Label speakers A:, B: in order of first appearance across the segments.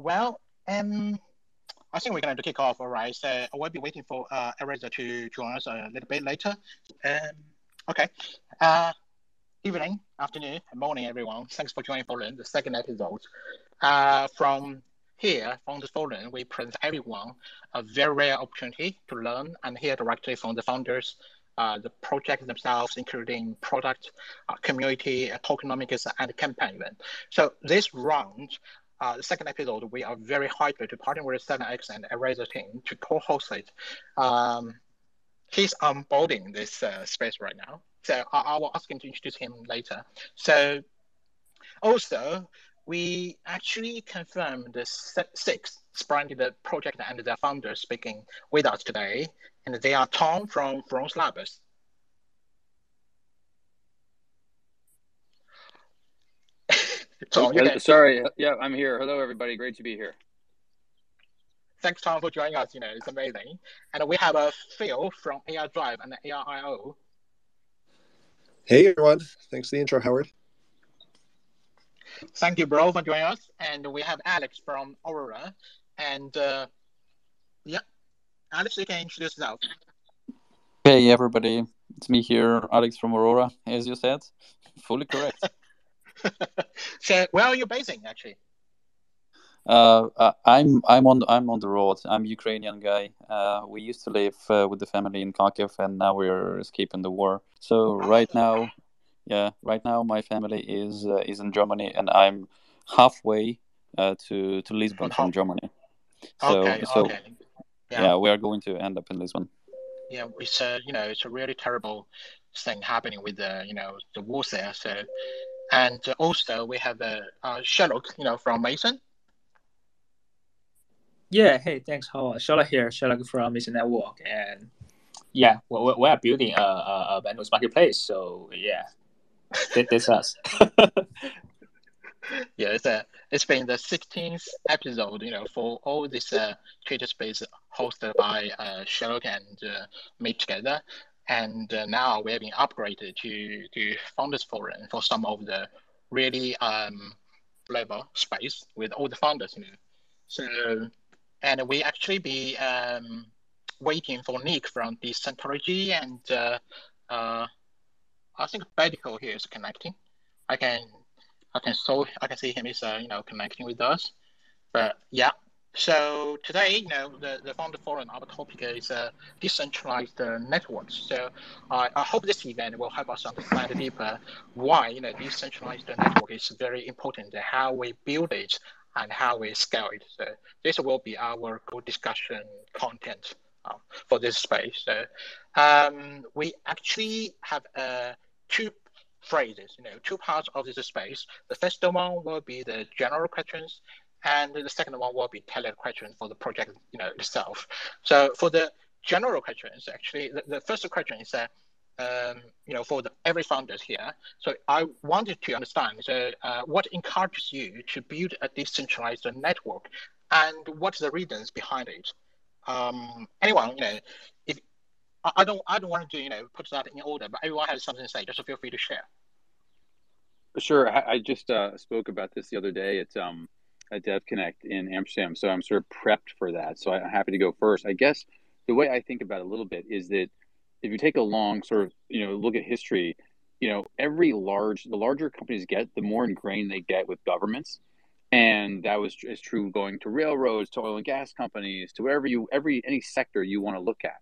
A: Well, um, I think we're going to kick off, all right? So we'll be waiting for uh, Eraser to join us a little bit later. Um, okay. Uh, evening, afternoon, morning, everyone. Thanks for joining Forum, the second episode. Uh, from here, from the forum, we present everyone a very rare opportunity to learn and hear directly from the founders, uh, the project themselves, including product, uh, community, uh, tokenomics, and campaign event. So this round, uh, the second episode, we are very happy to partner with SevenX and Eraser team to co-host it. Um, he's onboarding this uh, space right now. So I, I, will ask him to introduce him later. So also, we actually confirmed the six Splendid project and their founders speaking with us today. And they are Tom from Fluence Labs.
B: Tom, oh, sorry. Yeah, I'm here. Hello, everybody. Great to be here.
A: Thanks, Tom, for joining us. You know, it's amazing. And we have a Phil from ArDrive and Ario.
C: Hey, everyone. Thanks for the intro, Howard.
A: Thank you, bro, for joining us. And we have Alex from Aurora. And uh, yeah, Alex, you can introduce yourself.
D: Hey, everybody. It's me here, Alex from Aurora, as you said. Fully correct.
A: so, where are you basing, actually?
D: Uh, uh, I'm I'm on I'm on the road. I'm Ukrainian guy. Uh, we used to live uh, with the family in Kharkiv, and now we're escaping the war. So right now, yeah, right now my family is uh, is in Germany, and I'm halfway uh, to to Lisbon from Germany.
A: So okay, so okay.
D: Yeah. yeah, we are going to end up in Lisbon.
A: Yeah, it's a you know it's a really terrible thing happening with the you know the war there. So and also we have uh, uh, Sherlock, you know, from Meson.
E: Yeah, hey, thanks, Howard. Sherlock here, Sherlock from Meson Network, and yeah, we're, we're building a, a, a marketplace. So yeah, this us.
A: yeah, it's a it's been the 16th episode, you know, for all this uh, Twitter space hosted by uh, Sherlock and uh, me together and uh, now we have been upgraded to to founders forum for some of the really um level space with all the founders you know. So and we actually be um waiting for Nik from Decentology and uh, uh i think Bedeho here is connecting. I can i can so i can see him is uh, you know connecting with us. But yeah so today, you know, the, the founder forum, our topic is uh, decentralized uh, networks. So I, I hope this event will help us understand deeper why, you know, decentralized network is very important, how we build it and how we scale it. So this will be our good discussion content uh, for this space. So um, we actually have uh, two phrases, you know, two parts of this space. The first one will be the general questions and the second one will be tailored questions for the project you know itself. So for the general questions, actually, the, the first question is that um, you know for the, every founders here. So I wanted to understand so uh, what encourages you to build a decentralized network, and what's the reasons behind it. Um, anyone, you know, if I don't, I don't want to, you know, put that in order, but everyone has something to say. Just feel free to share.
B: Sure, I just uh, spoke about this the other day. It's um, at DevConnect in Amsterdam, so I'm sort of prepped for that. So I'm happy to go first. I guess the way I think about it a little bit is that if you take a long sort of you know look at history, you know every large the larger companies get, the more ingrained they get with governments, and that was is true going to railroads, to oil and gas companies, to wherever you every any sector you want to look at,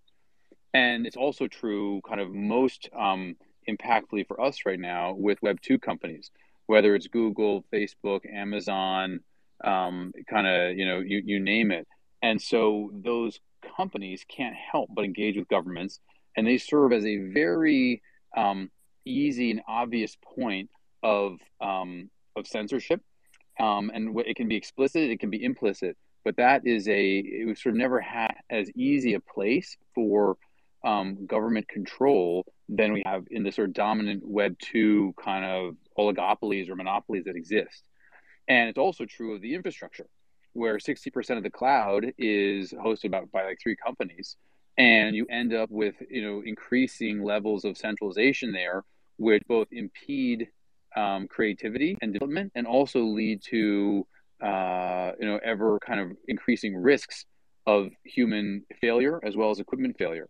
B: and it's also true kind of most um, impactfully for us right now with Web two companies, whether it's Google, Facebook, Amazon um, kind of you know you you name it. And so those companies can't help but engage with governments, and they serve as a very um, easy and obvious point of um, of censorship. Um, and it can be explicit, it can be implicit, but that is a it was sort of never had as easy a place for um, government control than we have in the sort of dominant Web two kind of oligopolies or monopolies that exist. And it's also true of the infrastructure, where 60% of the cloud is hosted by, by like three companies. And you end up with, you know, increasing levels of centralization there, which both impede um, creativity and development and also lead to uh, you know ever kind of increasing risks of human failure as well as equipment failure.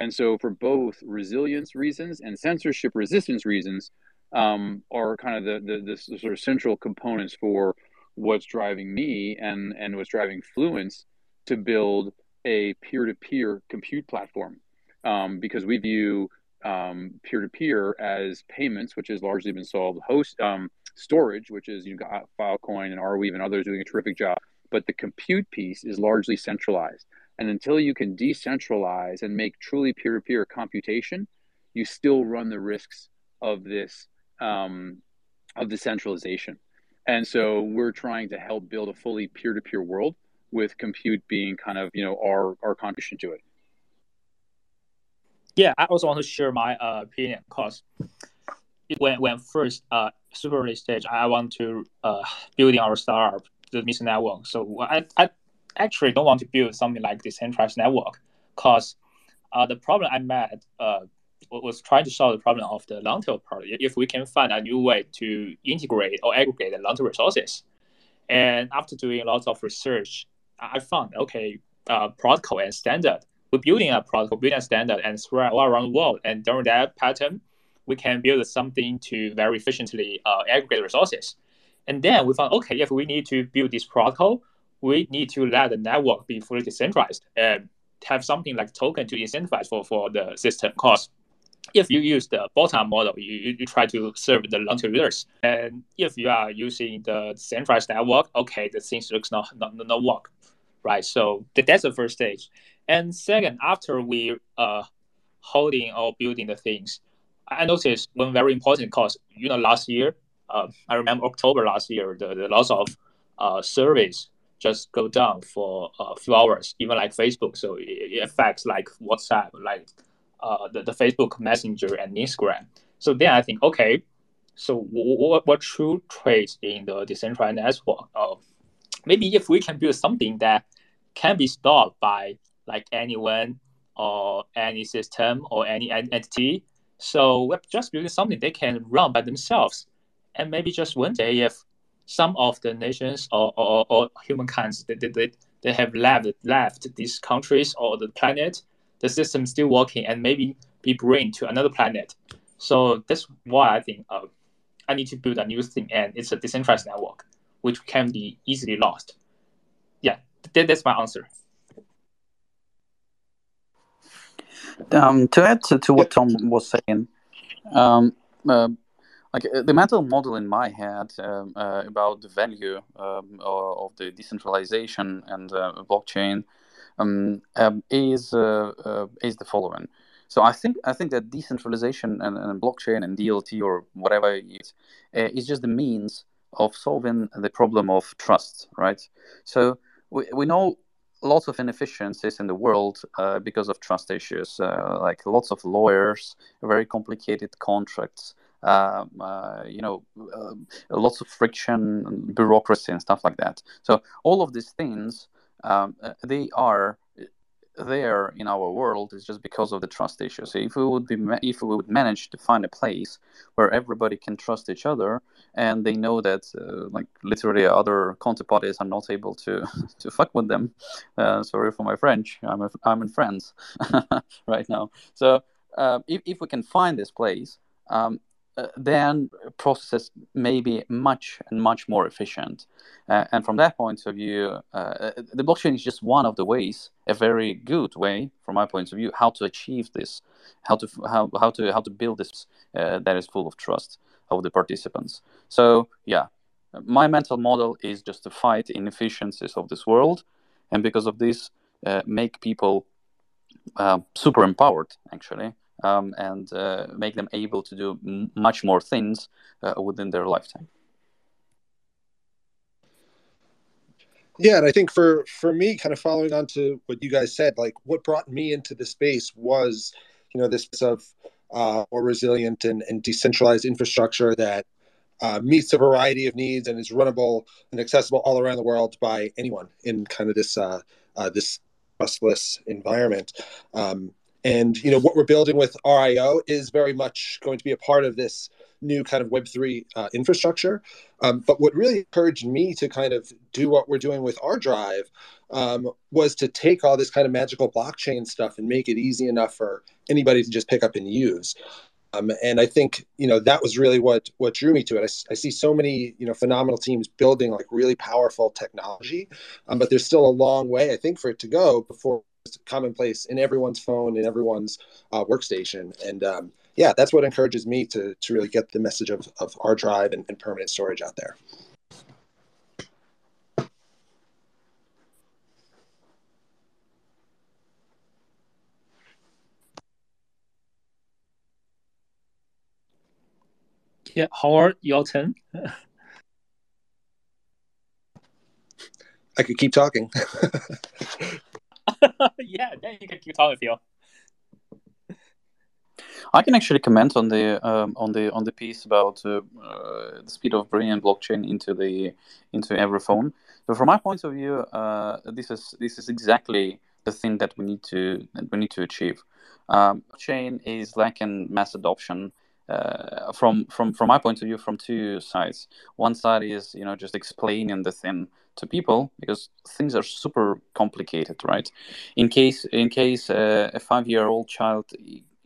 B: And so, for both resilience reasons and censorship resistance reasons, um, are kind of the, the, the sort of central components for what's driving me and and what's driving Fluence to build a peer-to-peer compute platform um, because we view um, peer-to-peer as payments, which has largely been solved, host um, storage, which is you've got Filecoin and Arweave and others doing a terrific job, but the compute piece is largely centralized. And until you can decentralize and make truly peer-to-peer computation, you still run the risks of this um, of decentralization. And so we're trying to help build a fully peer-to-peer world with compute being kind of you know our our contribution to it.
E: Yeah, I also want to share my uh, opinion because when when first uh super early stage, I want to uh building our startup, the Meson Network. So I I actually don't want to build something like decentralized network because uh the problem I met uh was trying to solve the problem of the long tail part. If we can find a new way to integrate or aggregate the long tail resources, and after doing lots of research, I found okay, uh, protocol and standard. We're building a protocol, building a standard, and spread all around the world. And during that pattern, we can build something to very efficiently uh, aggregate resources. And then we found okay, if we need to build this protocol, we need to let the network be fully decentralized and have something like token to incentivize for, for the system. Because if you use the bottom model, you, you try to serve the long tail users. And if you are using the centralized network, okay, the things looks not not, not work, right? So that's the first stage. And second, after we uh holding or building the things, I noticed one very important cause. You know, last year, uh, I remember October last year, the, the loss of uh, service just go down for a few hours, even like Facebook. So it, it affects like WhatsApp, like uh, the, the Facebook Messenger and Instagram. So then I think, okay, so what, what true traits in the decentralized network? Uh, maybe if we can build something that can be stopped by like anyone or any system or any entity. So we're just building something they can run by themselves. And maybe just one day, if some of the nations or, or, or humankind, they, they, they have left, left these countries or the planet, the system still working and maybe be bring to another planet. So that's why I think uh, I need to build a new thing, and it's a decentralized network, which can be easily lost. Yeah, that, that's my answer.
D: Um, to add to, to, what Tom was saying, um, uh, like the mental model in my head um, uh, about the value um, of the decentralization and uh, blockchain um, um, is uh, uh, is the following. So I think I think that decentralization and, and blockchain and DLT or whatever is, uh, is just the means of solving the problem of trust, right? So we, we know lots of inefficiencies in the world uh, because of trust issues, uh, like lots of lawyers, very complicated contracts, um, uh, you know, lots of friction, bureaucracy, and stuff like that. So all of these things um, uh, they are there in our world is just because of the trust issue. So if we would be if we would manage to find a place where everybody can trust each other and they know that uh, like literally other counterparties are not able to to fuck with them. Uh, sorry for my French. I'm a, I'm in France right now. So uh, if if we can find this place. Um, then processes may be much and much more efficient. Uh, and from that point of view, uh, the blockchain is just one of the ways, a very good way, from my point of view, how to achieve this, how to how, how to how to build this uh, that is full of trust of the participants. So yeah, my mental model is just to fight inefficiencies of this world, and because of this, uh, make people uh, super empowered actually um, and uh, make them able to do m- much more things uh, within their lifetime.
C: Yeah, and I think for for me, kind of following on to what you guys said, like what brought me into the space was, you know, this of uh, more resilient and, and decentralized infrastructure that uh, meets a variety of needs and is runnable and accessible all around the world by anyone in kind of this uh, uh, this trustless environment. Um, and you know what we're building with Ario is very much going to be a part of this new kind of Web3 uh, infrastructure. Um, but what really encouraged me to kind of do what we're doing with ArDrive um, was to take all this kind of magical blockchain stuff and make it easy enough for anybody to just pick up and use. Um, and I think you know that was really what what drew me to it. I, I, see so many you know phenomenal teams building like really powerful technology, um, but there's still a long way I think for it to go before commonplace in everyone's phone in everyone's uh, workstation. And um, yeah, that's what encourages me to to really get the message of of ArDrive and, and permanent storage out there.
E: Yeah, how Howard, your turn.
C: I could keep talking.
E: yeah, then you can keep talking, Phil.
D: I can actually comment on the um, on the on the piece about uh, uh, the speed of bringing blockchain into the into every phone. So from my point of view, uh, this is this is exactly the thing that we need to that we need to achieve. Um, blockchain is lacking mass adoption uh, from from from my point of view from two sides one side is you know just explaining the thing to people because things are super complicated right in case in case uh, a five year old child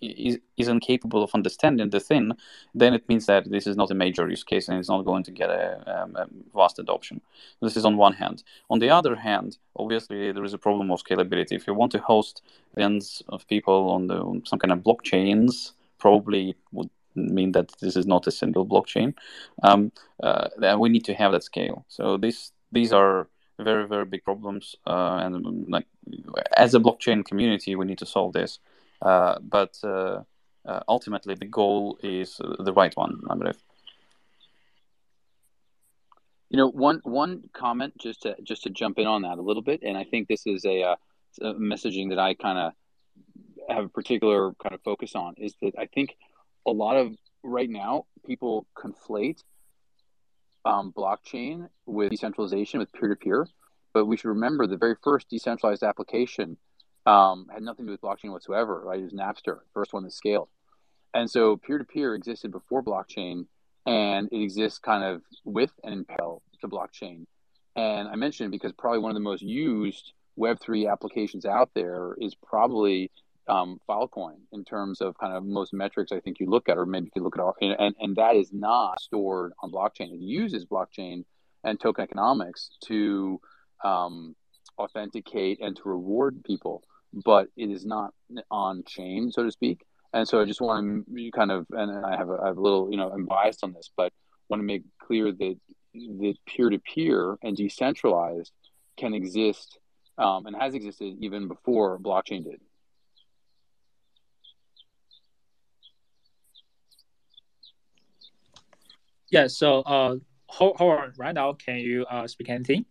D: is, is incapable of understanding the thing then it means that this is not a major use case and it's not going to get a, um, a vast adoption this is on one hand on the other hand obviously there is a problem of scalability if you want to host tens of people on the some kind of blockchains probably would mean that this is not a single blockchain. Um, uh, we need to have that scale. So this these are very very big problems, uh, and um, like as a blockchain community, we need to solve this. Uh, but uh, uh, ultimately, the goal is the right one, I believe.
B: You know, one one comment just to just to jump in on that a little bit, and I think this is a, uh, a messaging that I kind of have a particular kind of focus on is that I think a lot of right now people conflate um, blockchain with decentralization with peer-to-peer. But we should remember the very first decentralized application um, had nothing to do with blockchain whatsoever right? It was napster first one that scaled. And so peer-to-peer existed before blockchain and it exists kind of with and in parallel to blockchain. And i mentioned because probably one of the most used web3 applications out there is probably um, Filecoin in terms of kind of most metrics I think you look at, or maybe you could look at, all, and, and that is not stored on blockchain. It uses blockchain and token economics to um, authenticate and to reward people, but it is not on chain, so to speak. And so I just want to kind of, and I have a, I have a little, you know, I'm biased on this, but want to make clear that that peer to peer and decentralized can exist um, and has existed even before blockchain did.
E: Yeah. So, uh, Howard, right now, can you uh speak anything,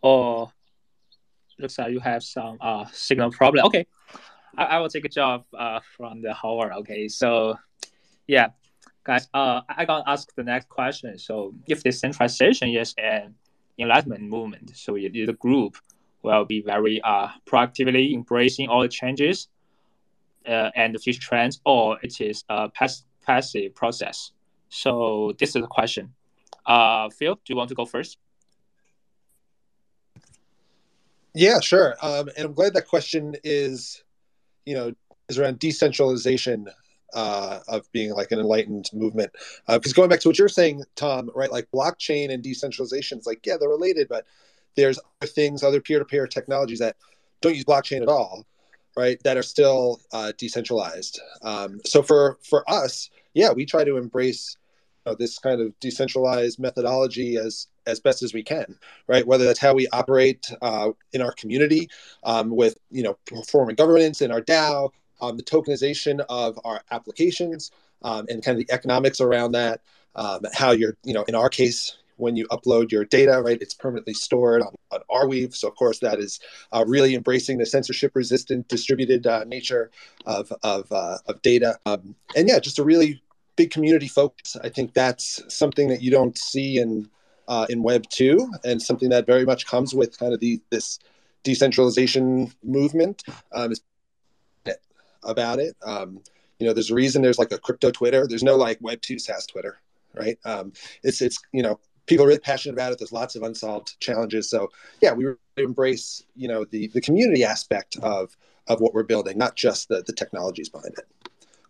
E: or looks like you have some uh signal problem? Okay, I, I will take a job uh from the Howard. Okay, so yeah, guys, uh, I gonna ask the next question. So, if decentralization is an enlightenment movement, so the group will be very uh proactively embracing all the changes uh, and the future trends, or it is a pass- passive process. So this is a question. Uh, Phil, do you want to go first?
C: Yeah, sure. Um, and I'm glad that question is, you know, is around decentralization uh, of being like an enlightened movement. Because uh, going back to what you're saying, Tom, right? Like blockchain and decentralization, is like yeah, they're related, but there's other things, other peer-to-peer technologies that don't use blockchain at all, right? That are still uh, decentralized. Um, so for for us, yeah, we try to embrace know, this kind of decentralized methodology as as best as we can, right? Whether that's how we operate uh, in our community um, with you know performing governance in our DAO, um, the tokenization of our applications, um, and kind of the economics around that. Um, how you're you know in our case when you upload your data, right? It's permanently stored on, on Arweave. So, of course, that is uh, really embracing the censorship resistant distributed uh, nature of, of, uh, of data. Um, and yeah, just a really big community focus. I think that's something that you don't see in uh, in Web two, and something that very much comes with kind of the this decentralization movement. Um, about it. Um, you know, there's a reason there's like a crypto Twitter. There's no like Web two SaaS Twitter, right? Um, it's it's you know people are really passionate about it. There's lots of unsolved challenges. So yeah, we embrace you know the the community aspect of of what we're building, not just the the technologies behind it.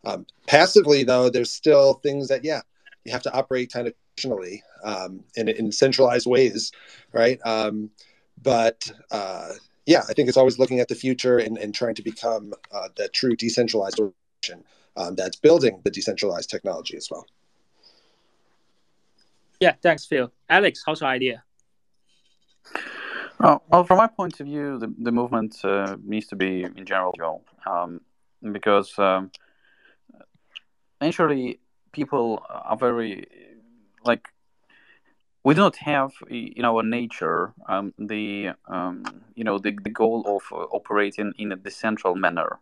C: Um, passively though, there's still things that yeah you have to operate kind of traditionally um, in, in centralized ways, right? Um, but uh, yeah, I think it's always looking at the future and, and trying to become uh, the true decentralized organization um, that's building the decentralized technology as well.
E: Yeah, thanks, Phil. Alex, how's your idea?
D: Well, well, from my point of view, the, the movement uh, needs to be in general, um, because um, naturally people are very like we do not have in our nature um, the um, you know the, the goal of uh, operating in a decentral manner.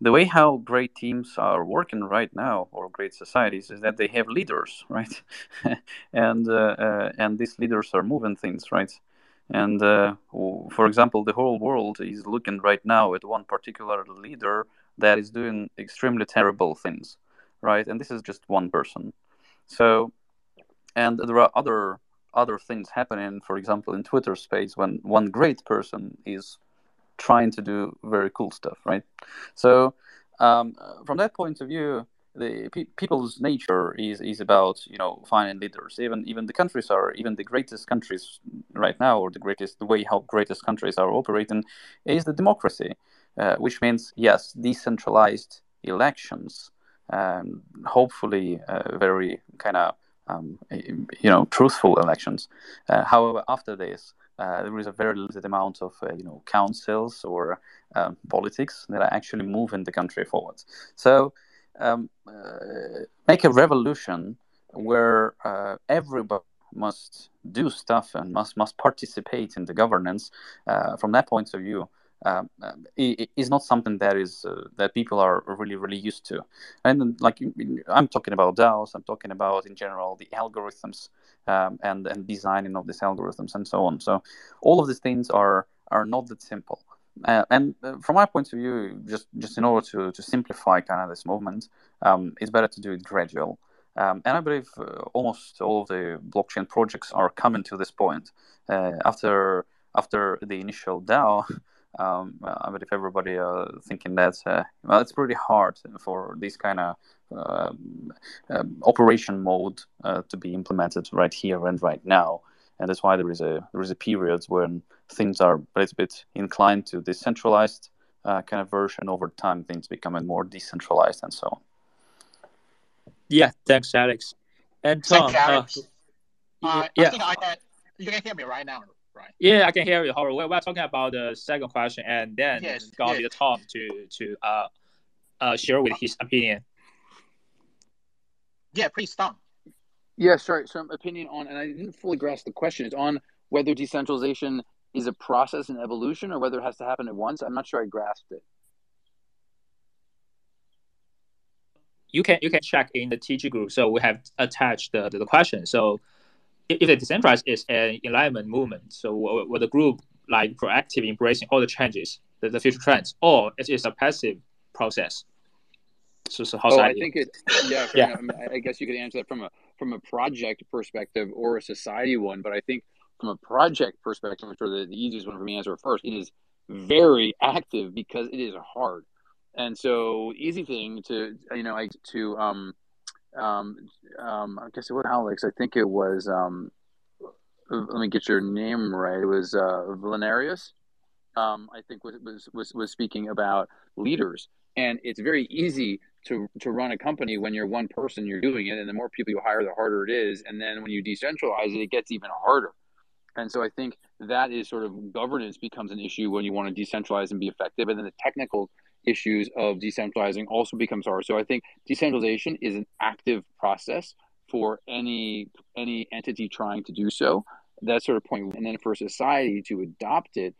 D: The way how great teams are working right now or great societies is that they have leaders right? And uh, uh, and these leaders are moving things right? And uh, for example the whole world is looking right now at one particular leader that is doing extremely terrible things right? And this is just one person. So and there are other other things happening for example in twitter space when one great person is trying to do very cool stuff right? So um, from that point of view the pe- people's nature is is about you know finding leaders. Even even the countries are even the greatest countries right now or the greatest the way how greatest countries are operating is the democracy uh, which means yes decentralized elections um, hopefully uh, very kind of um, you know truthful elections. Uh, however, after this, uh, there is a very limited amount of uh, you know councils or um, politics that are actually moving the country forward. So um, uh, make a revolution where uh, everybody must do stuff and must must participate in the governance. from that point of view, um, um is not something that is uh, that people are really really used to. And like i'm talking about daos i'm talking about in general the algorithms um, and and designing of these algorithms and so on. So all of these things are are not that simple. Uh, and uh, from my point of view just just in order to to simplify kind of this movement um, it's better to do it gradual. Um, and I believe uh, almost all of the blockchain projects are coming to this point. Uh, after after the initial DAO, um, I believe everybody uh, thinking that uh, well, it's pretty hard for this kind of uh, um, operation mode uh, to be implemented right here and right now, and that's why there is a there is a period when things are a little bit inclined to decentralized uh, kind of version. Over time, things becoming more decentralized and so on.
E: Yeah, thanks, Alex. And Tom,
A: Thanks, Alex. Uh, yeah, I can, you can hear me right now right?
E: Yeah, I can hear you, Howard. We're, we're talking about the second question, and then yes, it's gonna yes. be the Tom to to uh, uh, share with his opinion.
A: Yeah, please, Tom.
B: Yeah, sorry. Some opinion on, and I didn't fully grasp the question. It's on whether decentralization is a process and evolution, or whether it has to happen at once. I'm not sure I grasped it.
E: You can you can check in the TG group. So we have attached the, the, the question. So if the decentralized is an enlightenment movement, so will the group like proactive embracing all the changes, the, the future trends, or it is a passive process? So, so how's
B: oh,
E: that?
B: I think it. Yeah, yeah. I guess you could answer that from a from a project perspective or a society one, but I think from a project perspective, I'm sure the, the easiest one for me to answer first. It is very active because it is hard, and so easy thing to you know like to um um, um, I guess it was Alex. I think it was. Um, let me get your name right. It was uh, Valerius. Um, I think was, was was was speaking about leaders, and it's very easy to to run a company when you're one person. You're doing it, and the more people you hire, the harder it is. And then when you decentralize it, it gets even harder. And so I think that is sort of governance becomes an issue when you want to decentralize and be effective, and then the technical issues of decentralizing also becomes hard. So I think decentralization is an active process for any any entity trying to do so. That sort of point, and then for society to adopt it,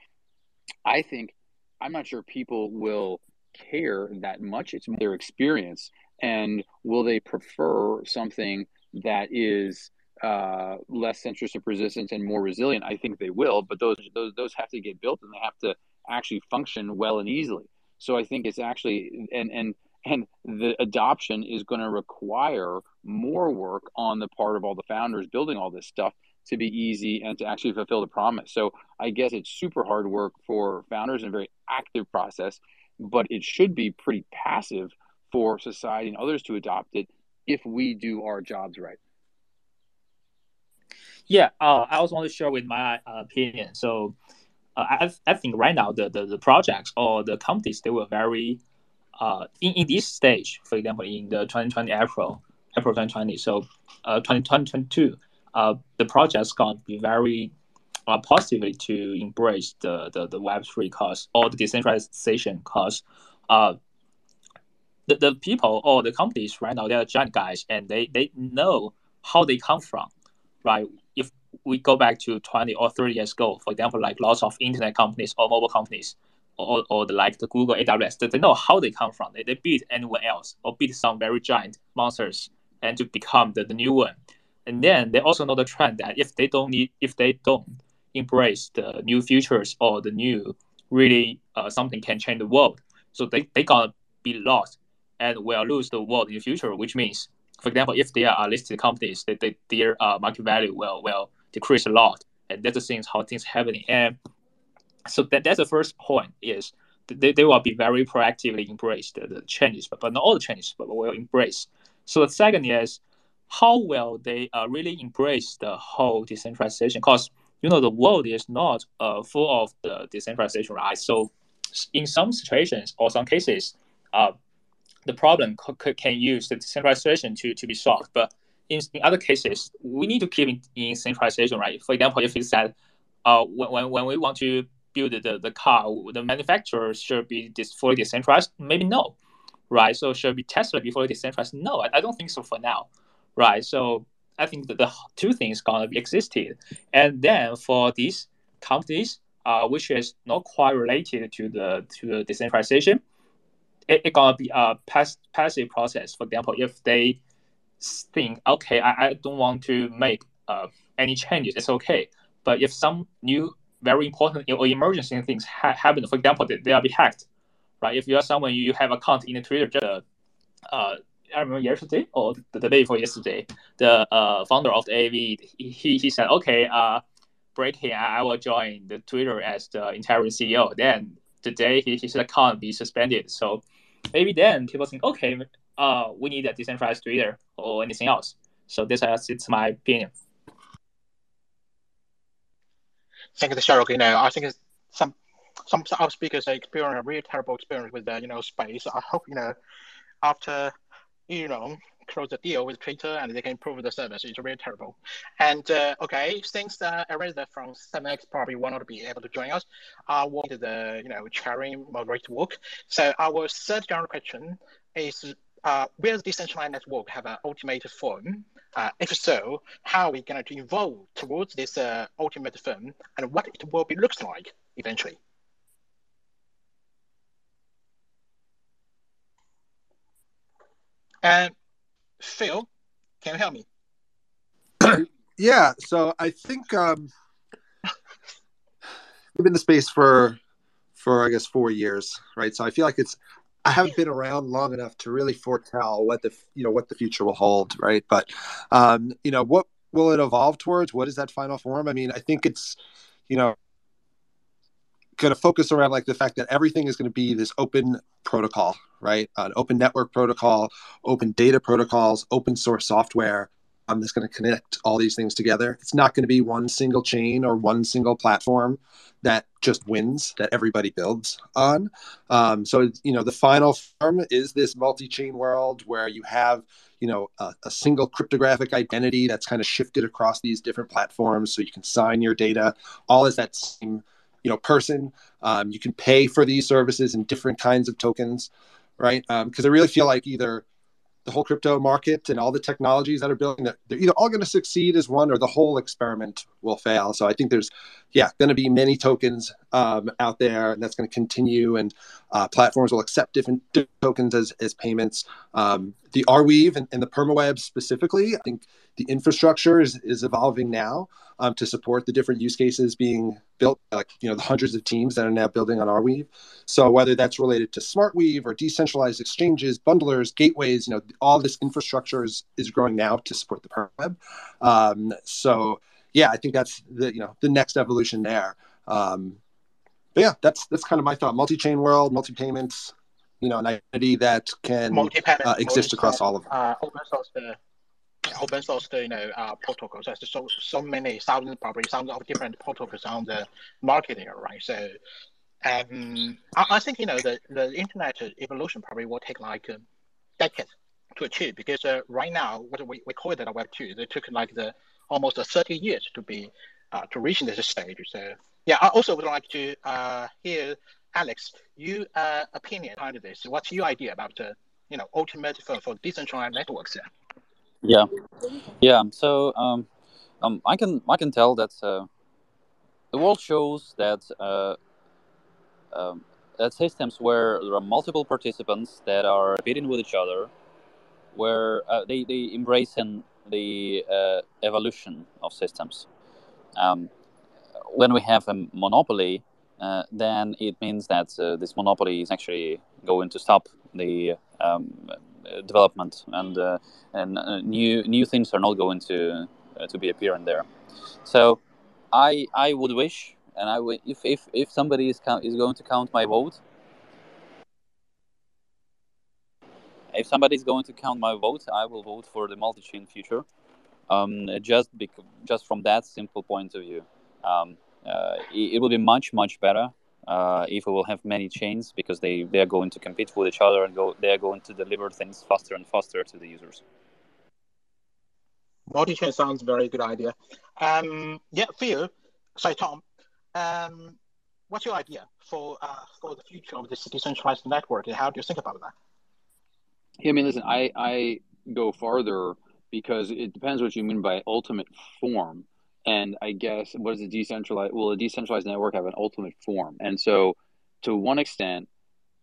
B: I think I'm not sure people will care that much. It's their experience, and will they prefer something that is uh, less centrist censorship resistant and more resilient? I think they will, but those those those have to get built and they have to actually function well and easily. So I think it's actually and and and the adoption is going to require more work on the part of all the founders building all this stuff to be easy and to actually fulfill the promise. So I guess it's super hard work for founders and a very active process, but it should be pretty passive for society and others to adopt it if we do our jobs right.
E: Yeah, uh, I also want to share with my uh, opinion. So uh, I, I think right now the, the, the projects or the companies they were very uh, in, in this stage, for example, in the 2020 April, April 2020, so uh, 2022, uh, the project's going to be very uh, positively to embrace the, the, the Web3 cause or the decentralization cause. Uh, the, the people or the companies right now, they're giant guys and they, they know how they come from, right? We go back to 20 or 30 years ago, for example, like lots of internet companies or mobile companies, or, or the, like the Google AWS, they know how they come from. They, they beat anyone else or beat some very giant monsters and to become the, the new one. And then they also know the trend that if they don't need, if they don't embrace the new futures or the new really uh, something can change the world, so they they gonna be lost and will lose the world in the future. Which means, for example, if they are listed companies, they, they, their uh, market value will will decrease a lot, and that's the things how things happening. And so that that's the first point is they, they will be very proactively embrace the, the changes, but, but not all the changes, but will embrace. So the second is how will they uh, really embrace the whole decentralization? Because you know the world is not uh, full of the decentralization, right? So in some situations or some cases, uh, the problem c- c- can use the decentralization to, to be solved. But in, in other cases, we need to keep in, in centralization, right? For example, if you said uh, when, when we want to build the, the car, the manufacturer should be this fully decentralized? Maybe no, right? So should be Tesla be fully decentralized? No, I, I don't think so for now, right? So I think that the two things gonna be existed, and then for these companies, uh, which is not quite related to the to the decentralization, it, it gonna be a pass, passive process. For example, if they think, okay, I, I don't want to make uh, any changes, it's okay. But if some new very important or emergency things ha- happen, for example, they, they'll be hacked, right? If you are someone you have account in Twitter, just uh, uh, I remember yesterday or the, the day before yesterday, the uh, founder of the Aave, he, he said, okay, uh, breaking, I will join the Twitter as the interim CEO. Then today he, his account be suspended. So maybe then people think, okay, uh, we need a decentralized Twitter or anything else. So this is it's my opinion.
A: Thank you, Sherlock. You know, I think some some our speakers experience a really terrible experience with the you know space. I hope you know after you know close the deal with Twitter and they can improve the service. It's really terrible. And uh, okay, since uh, from SevenX probably will not be able to join us, I want the you know chairing moderate work. So our third general question is uh, will decentralized network have an ultimate form? Uh, if so, how are we going to evolve towards this uh, ultimate form and what it will be looks like eventually? And Phil, can you help me?
C: yeah, so I think um, we've been in the space for for I guess four years, right? So I feel like it's I haven't been around long enough to really foretell what the you know what the future will hold, right? But um, you know, what will it evolve towards? What is that final form? I mean, I think it's you know going to focus around like the fact that everything is going to be this open protocol, right? An open network protocol, open data protocols, open source software um, that's going to connect all these things together. It's not going to be one single chain or one single platform that just wins that everybody builds on. Um, so you know the final form is this multi-chain world where you have you know a, a, single cryptographic identity that's kind of shifted across these different platforms, so you can sign your data all as that same you know person. Um, you can pay for these services in different kinds of tokens, right? Because um, I really feel like either the whole crypto market and all the technologies that are building that they're either all going to succeed as one or the whole experiment will fail. So i think there's yeah going to be many tokens um, out there and that's going to continue and uh, platforms will accept different, different tokens as, as payments. Um, the arweave and, and the permaweb specifically i think the infrastructure is, is evolving now um, to support the different use cases being built, like you know the hundreds of teams that are now building on Arweave. So whether that's related to SmartWeave or decentralized exchanges, bundlers, gateways, you know all this infrastructure is, is growing now to support the perma web. Um, so yeah, I think that's the you know the next evolution there. Um, but yeah, that's that's kind of my thought. Multi-chain world, multi-payments, you know, an identity that can uh, exist across all of them.
A: Uh, open source, the open source, you know, uh, protocols. There's so so many thousands, probably thousands of different protocols on the market here, right? So, um, I, I think you know the the internet evolution probably will take like a decade to achieve because uh, right now what we, we call it a Web two. It took like the almost 30 years to be uh, to reach this stage. So yeah, I also would like to uh, hear Alex, your uh, opinion on this. What's your idea about uh, you know ultimate for, for decentralized networks?
D: Yeah, yeah. yeah. So um, um, I can I can tell that uh, the world shows that uh, um, that systems where there are multiple participants that are competing with each other, where uh, they they embrace in the uh, evolution of systems. Um, when we have a monopoly, uh, then it means that uh, this monopoly is actually going to stop the um, development, and uh, and uh, new new things are not going to uh, to be appearing there. So, I I would wish, and I would if if if somebody is count, is going to count my vote. If somebody is going to count my vote, I will vote for the multi-chain future, um, just because, just from that simple point of view. Um, uh, it, it, will be much much better uh, if we will have many chains because they, they are going to compete with each other and go they are going to deliver things faster and faster to the users.
A: Multi-chain sounds very good idea. Um, yeah, Phil, sorry, Tom. Um, what's your idea for uh, for the future of this decentralized network, and how do you think about that?
B: Yeah, I mean, listen, I I go farther because it depends what you mean by ultimate form. And I guess what is a decentralized? Will a decentralized network have an ultimate form? And so, to one extent,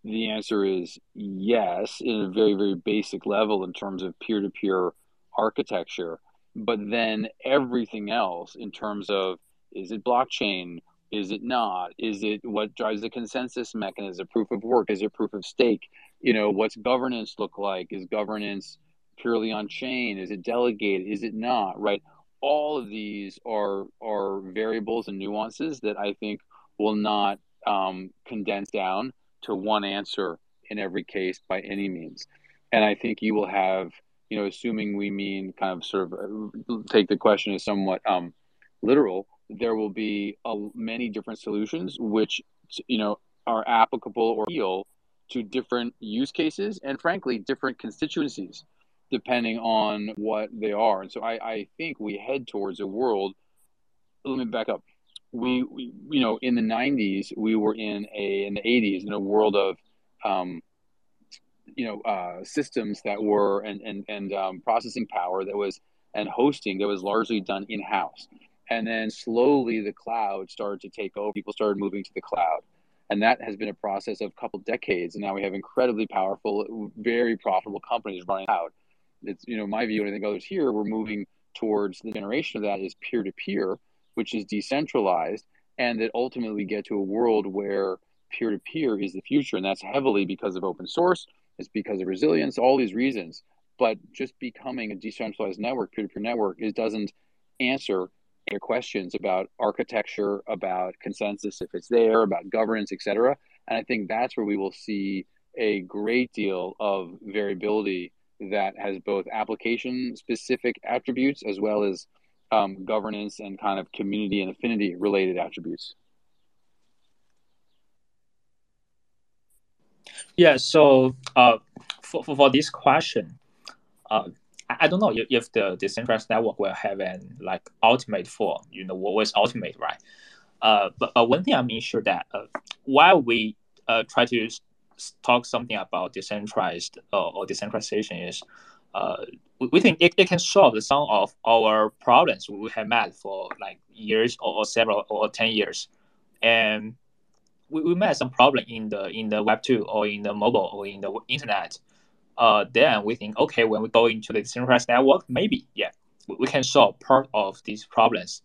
B: the answer is yes, in a very very basic level in terms of peer to peer architecture. But then everything else in terms of is it blockchain? Is it not? Is it what drives the consensus mechanism? Proof of work? Is it proof of stake? You know, what's governance look like? Is governance purely on chain? Is it delegated? Is it not? Right? All of these are are variables and nuances that I think will not um, condense down to one answer in every case by any means. And I think you will have, you know, assuming we mean kind of sort of uh, take the question as somewhat um, literal, there will be a, many different solutions which, you know, are applicable or appeal to different use cases and frankly different constituencies depending on what they are. And so I, I think we head towards a world. Let me back up. We, we, you know, in the '90s, we were in a in the '80s in a world of, um, you know, uh, systems that were and and and um, processing power that was and hosting that was largely done in house. And then slowly the cloud started to take over. People started moving to the cloud. And that has been a process of a couple decades. And now we have incredibly powerful, very profitable companies running cloud it's you know my view and I think others here we're moving towards the generation of that is peer to peer, which is decentralized, and that ultimately we get to a world where peer to peer is the future, and that's heavily because of open source. It's because of resilience, all these reasons. But just becoming a decentralized network, peer to peer network, it doesn't answer your questions about architecture, about consensus if it's there, about governance, etc. And I think that's where we will see a great deal of variability that has both application specific attributes as well as um, governance and kind of community and affinity related attributes.
E: Yeah, so uh, for, for, for this question, uh, I don't know if, if the decentralized network will have an like ultimate form. You know what was ultimate, right? Uh, but, but one thing I'm sure that uh, while we uh, try to talk something about decentralized uh, or decentralization is uh, we, we think it, it can solve some of our problems we have met for like years or, or several or 10 years and we, we met some problem in the in the web 2 or in the mobile or in the internet uh, then we think okay when we go into the decentralized network maybe yeah we can solve part of these problems.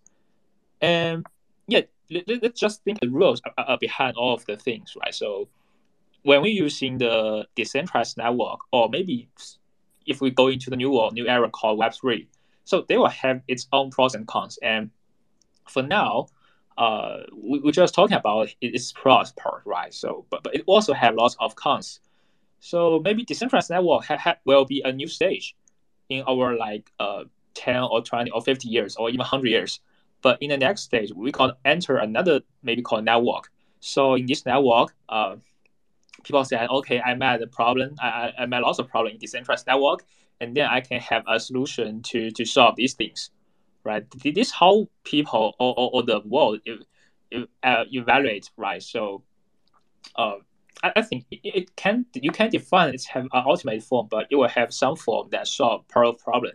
E: And yeah, let, us just think the rules are, are behind all of the things, right? So when we're using the decentralized network, or maybe if we go into the new world, new era called Web3, so they will have its own pros and cons. And for now, uh, we, we're just talking about its pros part, right? So, but, but it also have lots of cons. So maybe decentralized network ha, ha, will be a new stage in our like uh, 10 or 20 or 50 years or even 100 years. But in the next stage, we can enter another maybe called network. So in this network, uh, people say, okay, I met a problem. I, I met lots of problem in decentralized network, and then I can have a solution to, to solve these things, right? This is how people or, or, or the world uh, evaluate, right? So uh, I, I think it, it, can you can define it have an ultimate form, but it will have some form that solve of problem,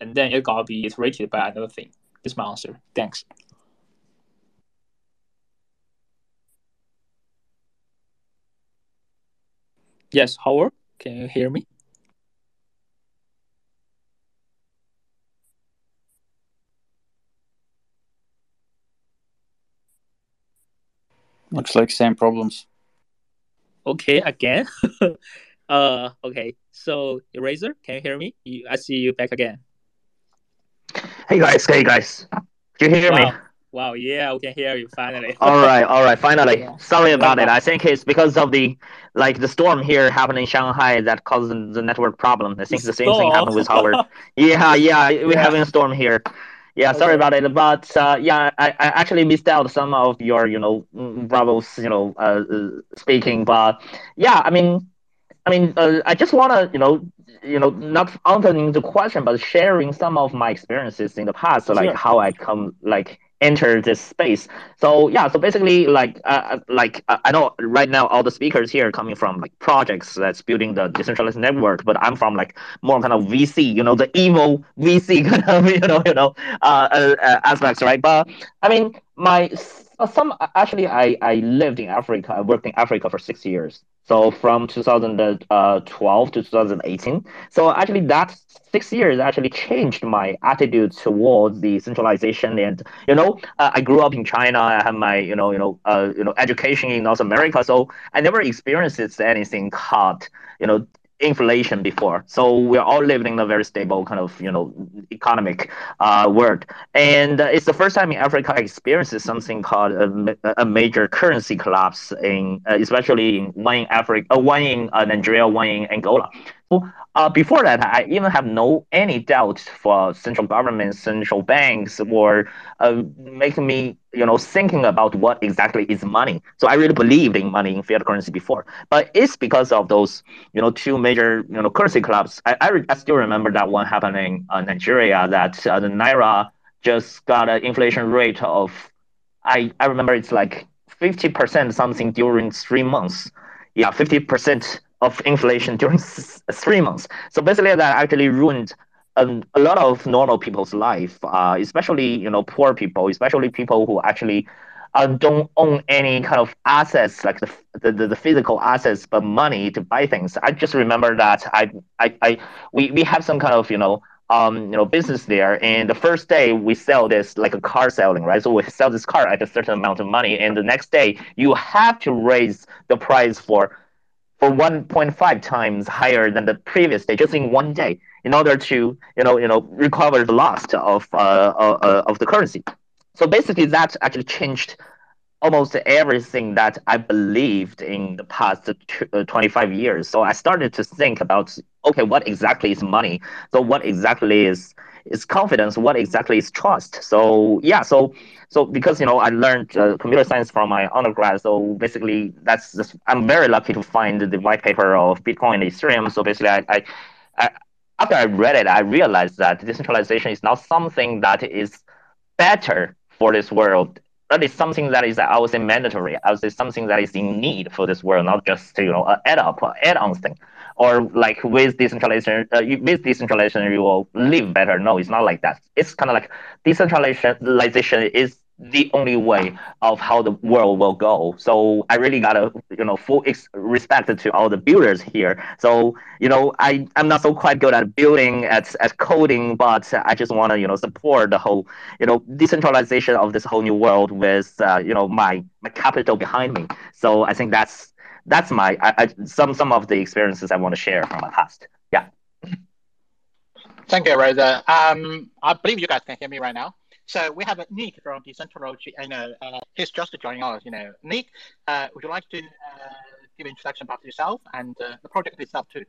E: and then it gotta be iterated by another thing. That's my answer. Thanks. Yes, Howard, can you hear me?
D: Looks like same problems.
E: Okay, again. uh, okay. So, Eraser, can you hear me? You, I see you back again.
F: Hey guys, hey guys, do you hear
E: wow.
F: me?
E: Wow, yeah, we can hear you finally.
F: all right, all right, finally. Yeah. Sorry about it. I think it's because of the like the storm here happened in Shanghai that caused the network problem. I think the same thing happened with Howard. yeah, yeah, we're yeah. having a storm here. Yeah, okay. sorry about it, but uh, yeah, I, I actually missed out some of your, you know, Bravo's, you know, uh, uh, speaking, but yeah, I mean, I mean, uh, I just want to, you know, you know, not answering the question, but sharing some of my experiences in the past, sure. like how I come, like enter this space. So yeah, so basically, like, uh, uh like uh, I know right now all the speakers here coming from like projects that's building the decentralized network, but I'm from like more kind of VC, you know, the evil VC kind of, you know, you know, uh, uh, aspects, right? But I mean, my some actually, I I lived in Africa. I worked in Africa for six years. So from 2012 to 2018. So actually, that six years actually changed my attitude towards the centralization. And you know, uh, I grew up in China. I had my you know you know uh, you know education in North America. So I never experienced anything called you know inflation before. So we're all living in a very stable kind of, you know, economic uh, world. And uh, it's the first time in Africa I experienced something called a, a major currency collapse in, uh, especially in one in Africa, uh, one in uh, Nigeria, one in Angola. Uh, before that, I even have no any doubt for central governments, central banks, or uh, making me you know thinking about what exactly is money. So I really believed in money in fiat currency before, but it's because of those you know two major you know currency clubs. I I, I still remember that one happening in Nigeria that uh, the naira just got an inflation rate of I I remember it's like fifty percent something during three months. Yeah, fifty percent of inflation during three months. So basically, that actually ruined um, a lot of normal people's life, uh, especially you know poor people, especially people who actually uh, don't own any kind of assets like the, the, the physical assets, but money to buy things. I just remember that I I, I we, we have some kind of you know um, you know, business there. And the first day we sell this like a car selling, right? So we sell this car at a certain amount of money, and the next day you have to raise the price for for 1.5 times higher than the previous day, just in one day, in order to you know you know recover the loss of uh, uh, uh, of the currency. So basically, that actually changed almost everything that I believed in the past uh, 25 years. So I started to think about okay, what exactly is money? So what exactly is is confidence? What exactly is trust? So yeah, so so because you know I learned uh, computer science from my undergrad, so basically that's just, I'm very lucky to find the white paper of Bitcoin and Ethereum. So basically, I, I, I after I read it, I realized that decentralization is not something that is better for this world. That is something that is, I would say, mandatory. I would say something that is in need for this world, not just you know, add up, add on thing or like with decentralization, uh, with decentralization you will live better. No, it's not like that. It's kind of like decentralization is the only way of how the world will go. So I really gotta, you know, full ex- respect to all the builders here. So you know, I I'm not so quite good at building at at coding, but I just wanna you know support the whole you know decentralization of this whole new world with uh, you know my my capital behind me. So I think that's that's my I, I, some some of the experiences I want to share from my past. Yeah.
A: Thank you, Rosa. Um, I believe you guys can hear me right now. So we have Nik from Decentology. I know uh, he's just joining us. You know, Nik, uh, would you like to uh, give an introduction about yourself and uh, the project itself too?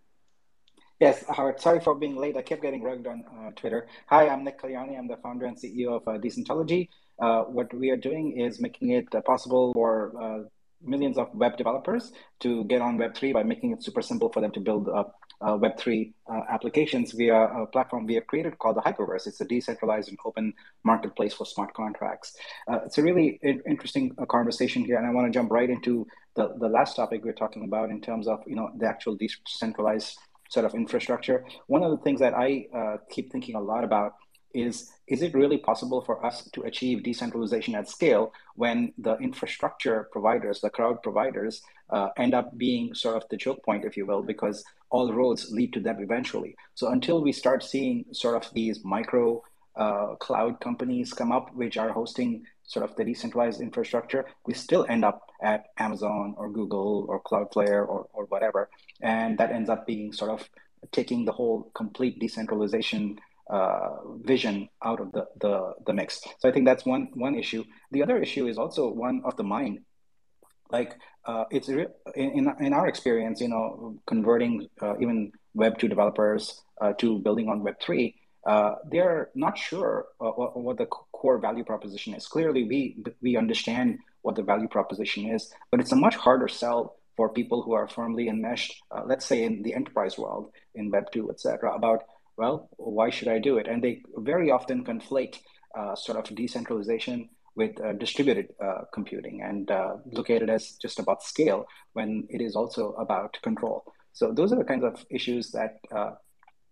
G: Yes, Howard. Sorry for being late. I kept getting rugged on uh, Twitter. Hi, I'm Nik Kalyani. I'm the founder and CEO of uh, Decentology. what we are doing is making it possible for millions of web developers to get on Web3 by making it super simple for them to build uh, uh, Web3 uh, applications via a platform we have created called the Hyperverse. It's a decentralized and open marketplace for smart contracts. Uh, it's a really interesting uh, conversation here, and I want to jump right into the, the last topic we we're talking about in terms of you know the actual decentralized sort of infrastructure. One of the things that I uh, keep thinking a lot about is is it really possible for us to achieve decentralization at scale when the infrastructure providers, the cloud providers, uh, end up being sort of the choke point, if you will, because all roads lead to them eventually. So until we start seeing sort of these micro uh, cloud companies come up, which are hosting sort of the decentralized infrastructure, we still end up at Amazon or Google or Cloudflare or, or whatever. And that ends up being sort of taking the whole complete decentralization uh, vision out of the, the, the mix. So I think that's one, one issue. The other issue is also one of the mind. Like uh, it's in, in, in our experience, you know, converting uh, even Web two developers uh, to building on Web three, uh, they're not sure what, what, the core value proposition is. Clearly, we we understand what the value proposition is, but it's a much harder sell for people who are firmly enmeshed, let's say in the enterprise world, in Web two, etc. About well, why should I do it? And they very often conflate uh, sort of decentralization with uh, distributed uh, computing and uh, look at it as just about scale when it is also about control. So those are the kinds of issues that uh,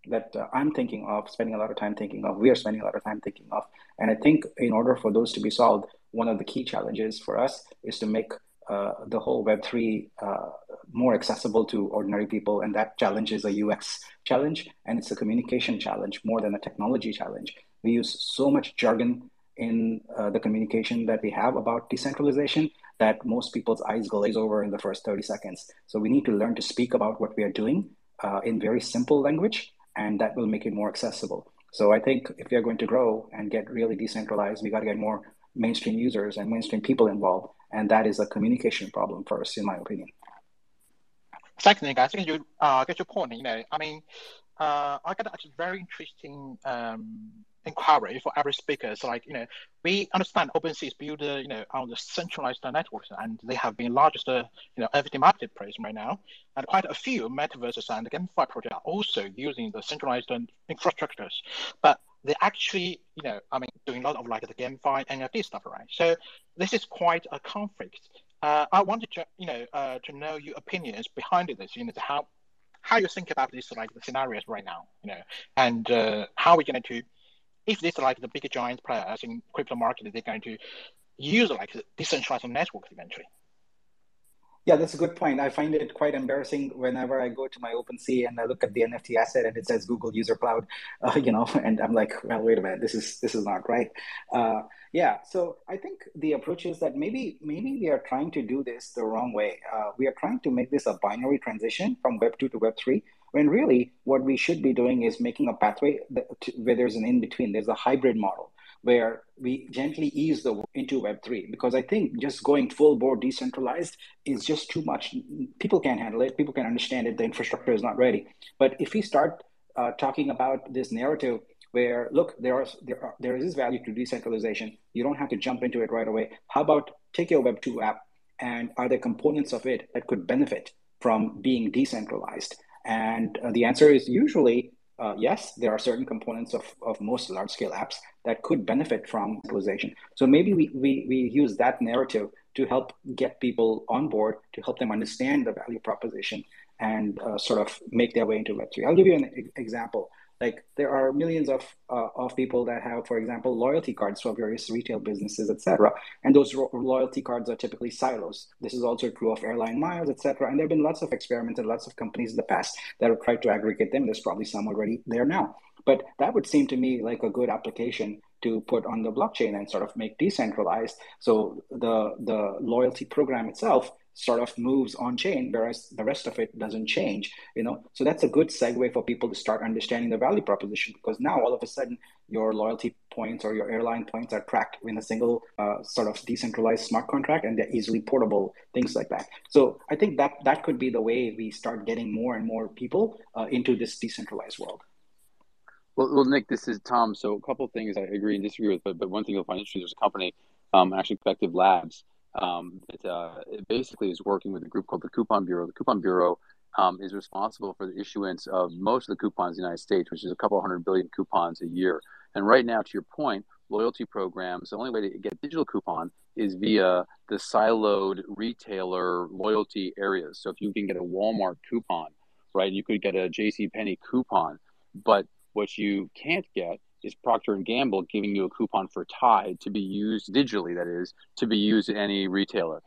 G: that uh, I'm thinking of, spending a lot of time thinking of. We are spending a lot of time thinking of, and I think in order for those to be solved, one of the key challenges for us is to make uh, the whole Web3 uh, more accessible to ordinary people. And that challenge is a UX challenge and it's a communication challenge more than a technology challenge. We use so much jargon in uh, the communication that we have about decentralization that most people's eyes glaze over in the first 30 seconds. So we need to learn to speak about what we are doing uh, in very simple language, and that will make it more accessible. So I think if we are going to grow and get really decentralized, we got to get more mainstream users and mainstream people involved. And that is a communication problem first, in my opinion.
A: Secondly, I think you uh, get your point. You know, I mean, uh, I got a very interesting um, inquiry for every speaker. So, like, you know, we understand OpenSea is built, uh, you know, on the centralized networks, and they have been largest, uh, you know, everything marketplace right now. And quite a few metaverses and GameFi projects are also using the centralized infrastructures. But they actually, you know, I mean, doing a lot of like the and NFT stuff, right? So this is quite a conflict. Uh, I wanted to, you know, uh, to know your opinions behind this, you know, how how you think about this, like the scenarios right now, you know, and uh, how we're going to, if this like the big giant players in crypto market, they're going to use like the decentralized networks eventually.
G: Yeah, that's a good point. I find it quite embarrassing whenever I go to my OpenSea and I look at the NFT asset and it says Google User Cloud, uh, you know, and I'm like, well, wait a minute, this is this is not right. Uh, yeah, so I think the approach is that maybe maybe we are trying to do this the wrong way. Uh, we are trying to make this a binary transition from Web two to Web three, when really what we should be doing is making a pathway to, where there's an in between. There's a hybrid model where we gently ease the into Web3 because I think just going full board decentralized is just too much. People can't handle it, people can understand it, the infrastructure is not ready. But if we start uh, talking about this narrative where look there are there are there is value to decentralization. You don't have to jump into it right away. How about take your web 2 app and are there components of it that could benefit from being decentralized? And uh, the answer is usually uh, yes, there are certain components of, of most large scale apps that could benefit from localization. So maybe we, we, we use that narrative to help get people on board, to help them understand the value proposition and uh, sort of make their way into Web3. I'll give you an example. Like there are millions of uh, of people that have, for example, loyalty cards for various retail businesses, etc. And those ro- loyalty cards are typically silos. This is also true of airline miles, etc. And there have been lots of experiments and lots of companies in the past that have tried to aggregate them. There's probably some already there now. But that would seem to me like a good application to put on the blockchain and sort of make decentralized. So the the loyalty program itself sort of moves on chain, whereas the rest of it doesn't change. You know, so that's a good segue for people to start understanding the value proposition because now all of a sudden your loyalty points or your airline points are tracked in a single uh, sort of decentralized smart contract and they're easily portable things like that so i think that that could be the way we start getting more and more people uh, into this decentralized world
B: well, well, Nik, this is Tom. So a couple of things I agree and disagree with, but, but one thing you'll find interesting, there's a company, um, actually Effective Labs, um, that uh, it basically is working with a group called the Coupon Bureau. The Coupon Bureau um, is responsible for the issuance of most of the coupons in the United States, which is a couple hundred billion coupons a year. And right now, to your point, loyalty programs, the only way to get digital coupon is via the siloed retailer loyalty areas. So if you can get a Walmart coupon, right, you could get a J.C. Penney coupon, but what you can't get is Procter and Gamble giving you a coupon for Tide to be used digitally, that is, to be used at any retailer.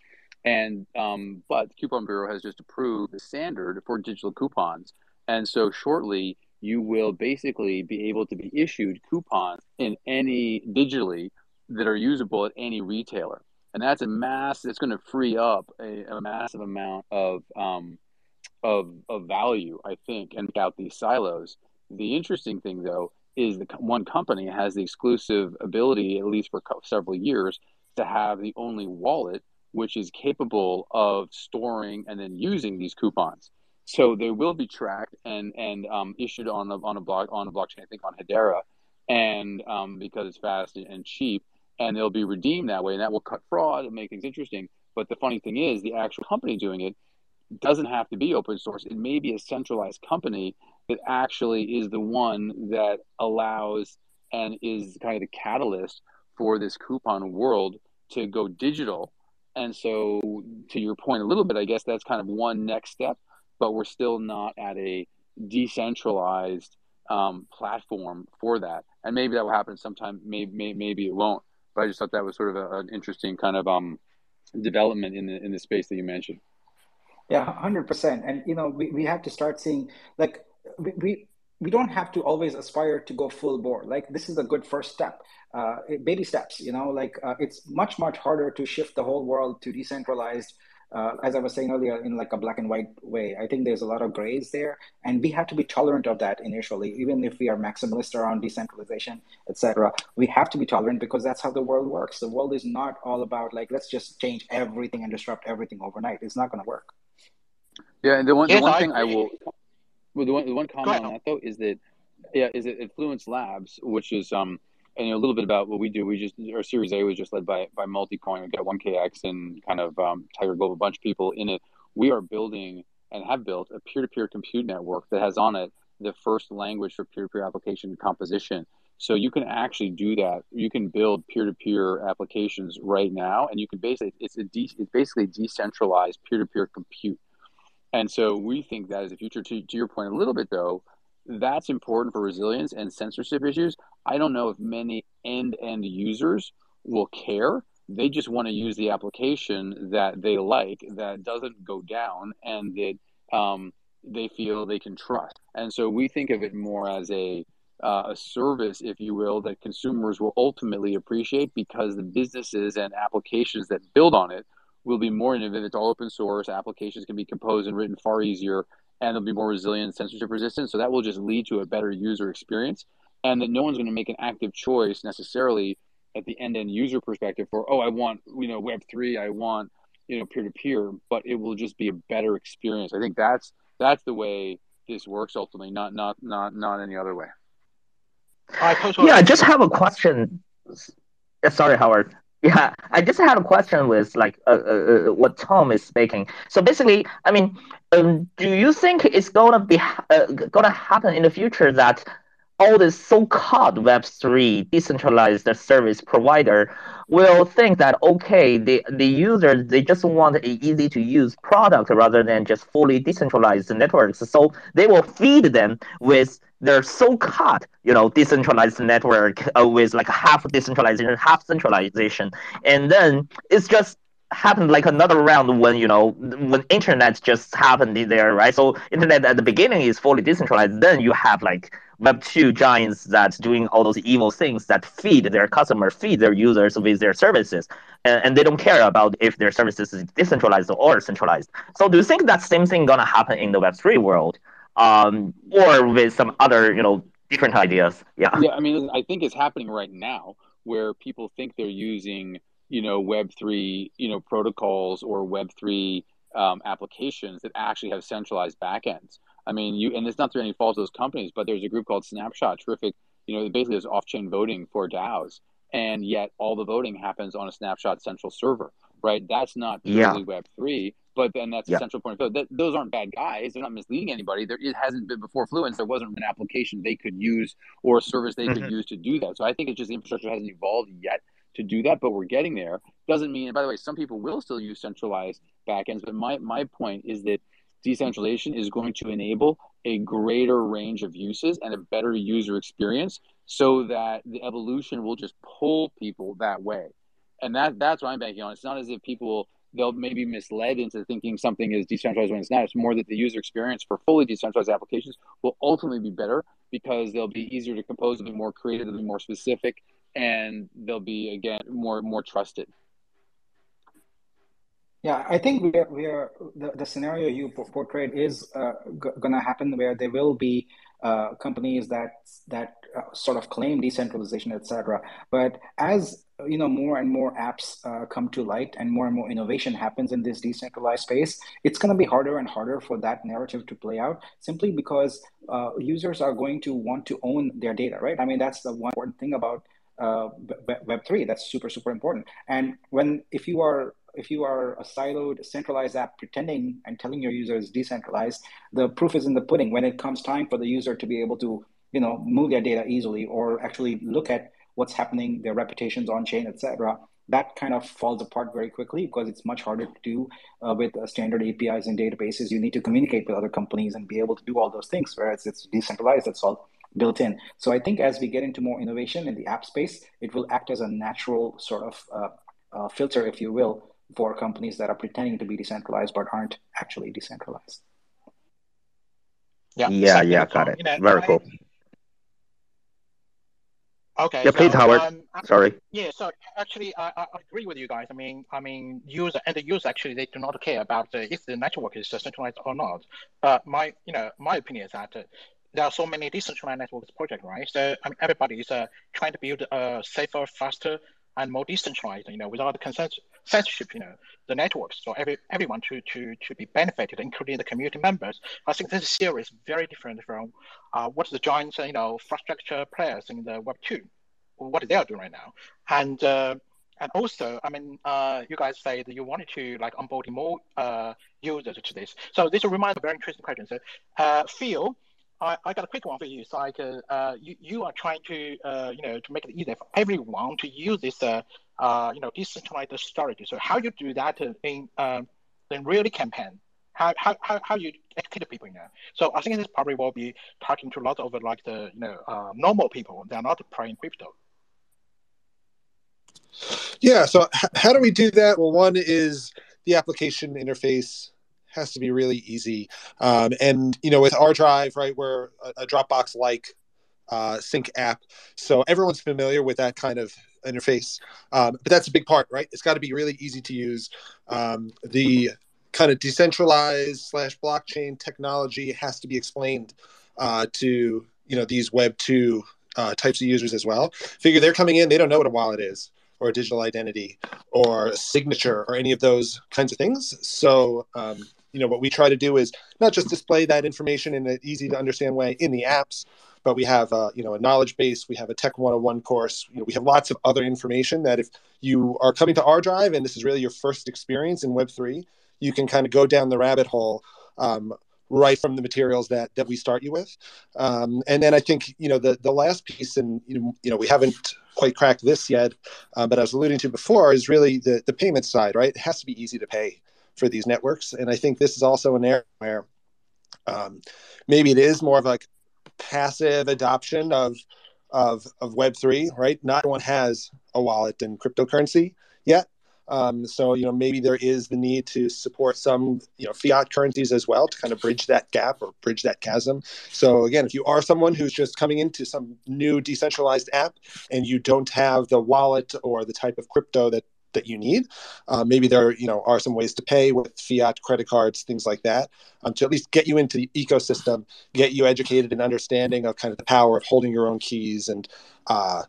B: And um, but the Coupon Bureau has just approved the standard for digital coupons, and so shortly you will basically be able to be issued coupons in any digitally that are usable at any retailer, and that's a mass. that's going to free up a, a massive amount of um, of of value, I think, and out these silos. The interesting thing, though, is the one company has the exclusive ability, at least for several years, to have the only wallet which is capable of storing and then using these coupons. So they will be tracked and and um, issued on a on a block on a blockchain. I think on Hedera, and um, because it's fast and cheap, and they'll be redeemed that way, and that will cut fraud and make things interesting. But the funny thing is, the actual company doing it doesn't have to be open source. It may be a centralized company that actually is the one that allows and is kind of the catalyst for this coupon world to go digital. And so, to your point a little bit, I guess that's kind of one next step, but we're still not at a decentralized um, platform for that. And maybe that will happen sometime. Maybe, maybe, maybe it won't. But I just thought that was sort of a, an interesting kind of um, development in the in the space that you mentioned.
G: Yeah, hundred percent. And you know, we, we have to start seeing like we, we we don't have to always aspire to go full bore. Like this is a good first step, uh, baby steps. You know, like uh, it's much much harder to shift the whole world to decentralized. Uh, as I was saying earlier, in like a black and white way, I think there's a lot of grays there, and we have to be tolerant of that initially. Even if we are maximalist around decentralization, etc., we have to be tolerant because that's how the world works. The world is not all about like let's just change everything and disrupt everything overnight. It's not going to work.
B: Yeah, and the one, yes, the one I thing agree. I will, well, the one, the one comment on that though is that, yeah, is it Fluence Labs, which is um, and you know, a little bit about what we do. We just our Series A was just led by by Multicoin. We got One KX and kind of um, Tiger Global, a bunch of people in it. We are building and have built a peer-to-peer compute network that has on it the first language for peer-to-peer application composition. So you can actually do that. You can build peer-to-peer applications right now, and you can basically it's a de- it's basically decentralized peer-to-peer compute. And so we think that is the future. To, to your point a little bit, though, that's important for resilience and censorship issues. I don't know if many end end users will care. They just want to use the application that they like, that doesn't go down, and that um, they feel they can trust. And so we think of it more as a uh, a service, if you will, that consumers will ultimately appreciate because the businesses and applications that build on it will be more innovative. It's all open source. Applications can be composed and written far easier, and they'll be more resilient, censorship resistant. So that will just lead to a better user experience, and that no one's going to make an active choice necessarily at the end end user perspective for oh I want you know Web three, I want you know peer to peer, but it will just be a better experience. I think that's that's the way this works ultimately, not not not not any other way.
F: yeah, I just have a question. Sorry, Howard. Yeah, I just had a question with like uh, uh, uh, what Tom is speaking. So basically, I mean, um, do you think it's gonna be uh, gonna happen in the future that all this so-called Web3 decentralized service provider will think that okay, the the users they just want an easy to use product rather than just fully decentralized networks. So they will feed them with their so-called you know decentralized network uh, with like half decentralization, half centralization, and then it's just happened like another round when you know when internet just happened there right? So internet at the beginning is fully decentralized. Then you have like web 2 giants that's doing all those evil things that feed their customers feed their users with their services. And, and they don't care about if their services is decentralized or centralized. So do you think that same thing gonna happen in the web 3 world? Um, or with some other you know different ideas? Yeah.
B: Yeah i mean i think it's happening right now where people think they're using you know web 3 you know protocols or web 3 um, applications that actually have centralized backends i mean you and it's not through any fault of those companies but there's a group called snapshot terrific you know basically there's off-chain voting for daos and yet all the voting happens on a snapshot central server right that's not
F: yeah.
B: web 3 but then that's
F: yeah.
B: a central point of that, those aren't bad guys they're not misleading anybody there it hasn't been before fluence there wasn't an application they could use or a service they mm-hmm. could use to do that so i think it's just the infrastructure hasn't evolved yet to do that, but we're getting there. Doesn't mean, by the way, some people will still use centralized backends, but my, my point is that decentralization is going to enable a greater range of uses and a better user experience so that the evolution will just pull people that way. And that that's what I'm banking on. It's not as if people they'll maybe misled into thinking something is decentralized when it's not. It's more that the user experience for fully decentralized applications will ultimately be better because they'll be easier to compose, they'll be more creative, they'll be more specific, and they'll be again more more trusted.
G: Yeah, I think we are, we are the, the scenario you portrayed is uh, g- going to happen where there will be uh, companies that that uh, sort of claim decentralization, etc. But as you know, more and more apps uh, come to light, and more and more innovation happens in this decentralized space. It's going to be harder and harder for that narrative to play out, simply because uh, users are going to want to own their data, right? I mean, that's the one important thing about uh, Web three. That's super super important. And when if you are if you are a siloed centralized app pretending and telling your users decentralized, the proof is in the pudding. When it comes time for the user to be able to you know move their data easily or actually look at what's happening, their reputations on chain, etc. That kind of falls apart very quickly because it's much harder to do uh, with uh, standard APIs and databases. You need to communicate with other companies and be able to do all those things. Whereas it's decentralized, that's all built in. So I think as we get into more innovation in the app space, it will act as a natural sort of uh, uh, filter, if you will, for companies that are pretending to be decentralized but aren't actually decentralized.
F: Yeah, yeah, yeah, got it. You know, Very cool.
A: Okay.
F: Yeah, so, please, Howard. Um, Sorry.
A: Yeah. So actually, I, I agree with you guys. I mean, I mean, user and the user actually they do not care about uh, if the network is centralized or not. Uh, my, you know, my opinion is that uh, there are so many decentralized networks project, right? So I mean, everybody is uh, trying to build a safer, faster, and more decentralized, you know, without the censorship, you know, the networks. So every everyone to to to be benefited, including the community members. I think this series is very different from uh, what the giant, you know, infrastructure players in the Web two, what they are doing right now, and. Uh, and also, I mean, uh, you guys say that you wanted to like onboarding more uh, users to this. So this reminds a very interesting question. So, uh, Phil, I, I got a quick one for you. It's like uh, uh, you, you are trying to uh, you know to make it easier for everyone to use this uh, uh, you know decentralized storage. So how you do that in um, in really campaign? How, how, how, how you educate people now? So I think this probably will be talking to a lot of like the you know uh, normal people. They're not playing crypto.
C: Yeah. So how do we do that? Well, one is the application interface has to be really easy. Um, and you know, with ArDrive, right, we're a, a Dropbox like uh, sync app, so everyone's familiar with that kind of interface. Um, but that's a big part, right? It's got to be really easy to use. Um, the kind of decentralized slash blockchain technology has to be explained uh, to you know these Web two uh, types of users as well. Figure they're coming in, they don't know what a wallet is or a digital identity or a signature or any of those kinds of things. So um, you know what we try to do is not just display that information in an easy to understand way in the apps but we have uh, you know a knowledge base we have a tech 101 course you know we have lots of other information that if you are coming to ArDrive and this is really your first experience in web3 you can kind of go down the rabbit hole um, right from the materials that that we start you with. Um, and then I think you know the the last piece, and you know, we haven't quite cracked this yet, uh, but I was alluding to before is really the the payment side, right? It has to be easy to pay for these networks, and I think this is also an area where um, maybe it is more of like passive adoption of of of Web three, right? Not everyone has a wallet and cryptocurrency yet. Um, so you know maybe there is the need to support some you know fiat currencies as well to kind of bridge that gap or bridge that chasm. So again, if you are someone who's just coming into some new decentralized app and you don't have the wallet or the type of crypto that that you need. Uh, maybe there you know are some ways to pay with fiat credit cards, things like that, um, to at least get you into the ecosystem, get you educated and understanding of kind of the power of holding your own keys and uh,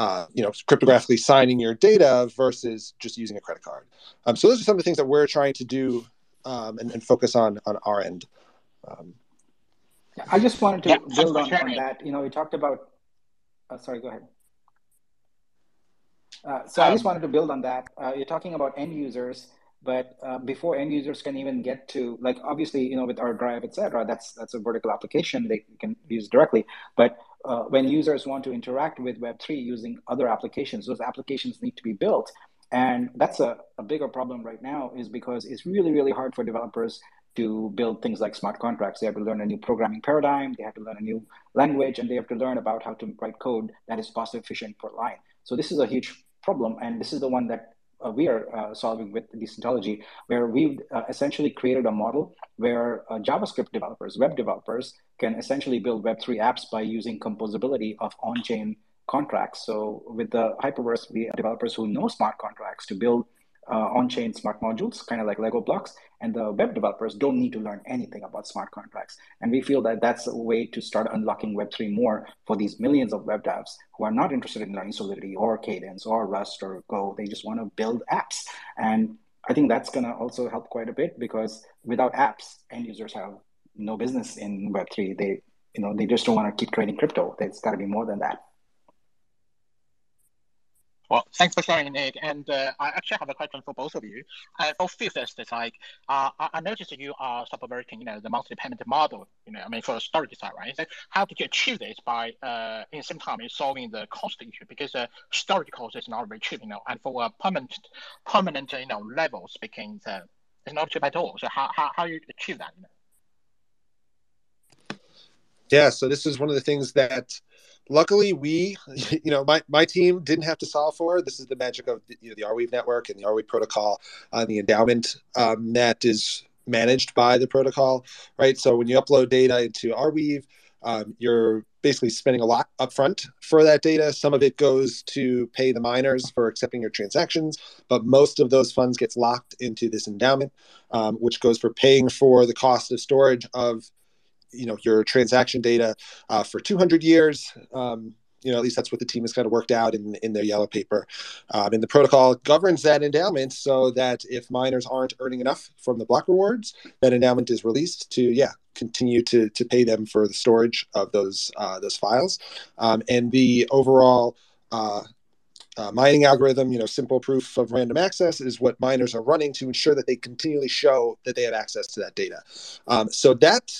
C: uh, you know, cryptographically signing your data versus just using a credit card. Um, so those are some of the things that we're trying to do um, and, and, focus on on our end. Um,
G: I just wanted to yeah, build on, on, that. You know, we talked about. Uh, sorry, go ahead. Uh, so I just um, wanted to build on that. Uh, you're talking about end users, but uh, before end users can even get to, like, obviously, you know, with ArDrive, et cetera, that's that's a vertical application they can use directly. But uh, when users want to interact with Web3 using other applications, those applications need to be built. And that's a, a bigger problem right now is because it's really, really hard for developers to build things like smart contracts. They have to learn a new programming paradigm, they have to learn a new language, and they have to learn about how to write code that is cost efficient per line. So this is a huge problem, and this is the one that uh, we are uh, solving with Decentology, where we've uh, essentially created a model where uh, JavaScript developers, web developers, can essentially build Web3 apps by using composability of on-chain contracts. So with the Hyperverse, we developers who know smart contracts to build uh, on-chain smart modules, kind of like Lego blocks, and the web developers don't need to learn anything about smart contracts. And we feel that that's a way to start unlocking Web3 more for these millions of web devs who are not interested in learning Solidity or Cadence or Rust or Go. They just want to build apps. And I think that's going to also help quite a bit because without apps, end users have no business in Web3. They, you know, they just don't want to keep trading crypto. It's got to be more than that.
A: Well, thanks for sharing, Nik. And uh, I actually have a question for both of you. Uh, for Phil, it's like uh, I noticed that you are subverting, you know, the monthly payment model. You know, I mean, for the storage side, right? So how did you achieve this by, uh, in the same time, solving the cost issue? Because uh, storage cost is not very cheap, you know, and for a permanent, permanent, you know, level speaking, uh, it's not cheap at all. So how how how you achieve that? You
C: know? Yeah. So this is one of the things that luckily we you know my, my team didn't have to solve for this is the magic of the, you know, the arweave network and the arweave protocol uh, the endowment um, that is managed by the protocol right? So when you upload data into arweave um, you're basically spending a lot upfront for that data. Some of it goes to pay the miners for accepting your transactions but most of those funds gets locked into this endowment um, which goes for paying for the cost of storage of you know your transaction data uh, for 200 years um, you know at least that's what the team has kind of worked out in, in their yellow paper um, and the protocol governs that endowment so that if miners aren't earning enough from the block rewards that endowment is released to yeah continue to, to pay them for the storage of those uh, those files um, and the overall uh, uh, mining algorithm, you know, simple proof of random access is what miners are running to ensure that they continually show that they have access to that data. Um, so that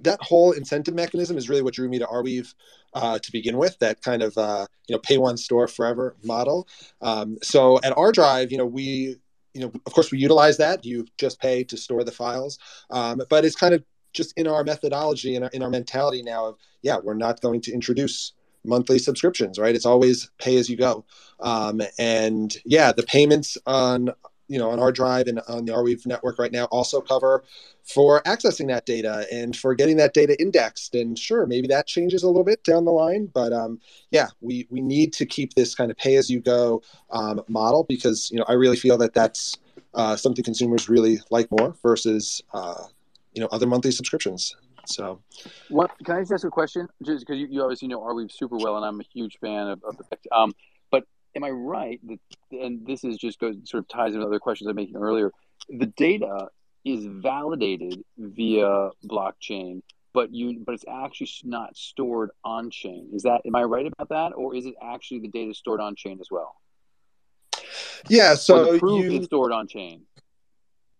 C: that whole incentive mechanism is really what drew me to Arweave uh, to begin with. That kind of uh, you know pay one store forever model. Um, so at ArDrive, you know we you know of course we utilize that. You just pay to store the files, um, but it's kind of just in our methodology and in, in our mentality now of yeah we're not going to introduce monthly subscriptions right it's always pay as you go um, and yeah the payments on you know on ArDrive and on the Arweave network right now also cover for accessing that data and for getting that data indexed. And sure, maybe that changes a little bit down the line, but um, yeah, we we need to keep this kind of pay as you go um, model because you know I really feel that that's uh, something consumers really like more versus uh, you know other monthly subscriptions. So,
B: what can I just ask a question? Just because you, you obviously know Arweave super well, and I'm a huge fan of, of the. Um, am I right that, and this is just goes sort of ties into other questions I'm making earlier, the data is validated via blockchain, but you but it's actually not stored on chain. Is that am I right about that, or is it actually the data stored on chain as well?
C: Yeah, so
B: or the proof you, is stored on chain.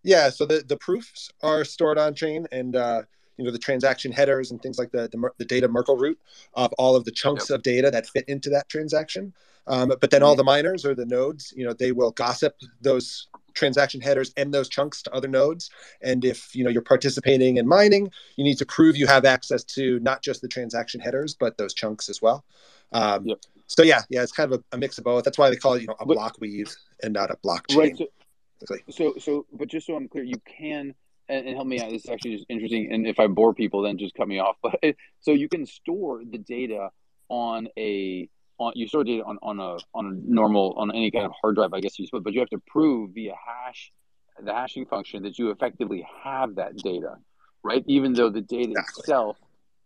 C: Yeah, so the, the proofs are stored on chain, and uh, you know the transaction headers and things like the the, the data Merkle root of all of the chunks yep. of data that fit into that transaction. Um, but then all the miners or the nodes, you know, they will gossip those transaction headers and those chunks to other nodes. And if you know you're participating in mining, you need to prove you have access to not just the transaction headers, but those chunks as well. Um, yep. So yeah, yeah, it's kind of a, a, mix of both. That's why they call it you know a but, block weave and not a blockchain. Right.
B: So, so, so, but just so I'm clear, you can and, and help me out. This is actually just interesting. And if I bore people, then just cut me off. But so you can store the data on a on you store data on, on a on a normal on any kind of hard drive, I guess you but you have to prove via hash the hashing function that you effectively have that data, right? Even though the data exactly. itself,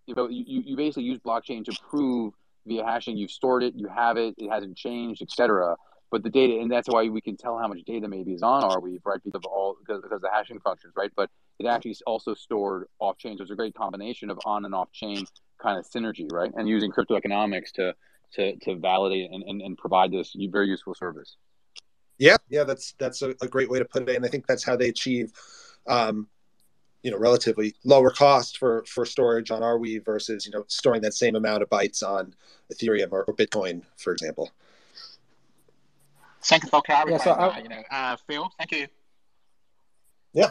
B: you, know, you you basically use blockchain to prove via hashing you've stored it, you have it, it hasn't changed, etc. But the data, and that's why we can tell how much data maybe is on Arweave, right? Because of all because, because the hashing functions, right? But it actually is also stored off chain. So it's a great combination of on and off chain kind of synergy, right? And using crypto economics to to, to validate and, and, and provide this very useful service.
C: Yeah, yeah, that's that's a, a, great way to put it, and I think that's how they achieve, um, you know, relatively lower cost for for storage on Arweave versus you know storing that same amount of bytes on Ethereum or, or Bitcoin, for example.
A: Thank you for clarifying. Yeah, so I, you know, uh, Phil, thank you.
C: Yeah.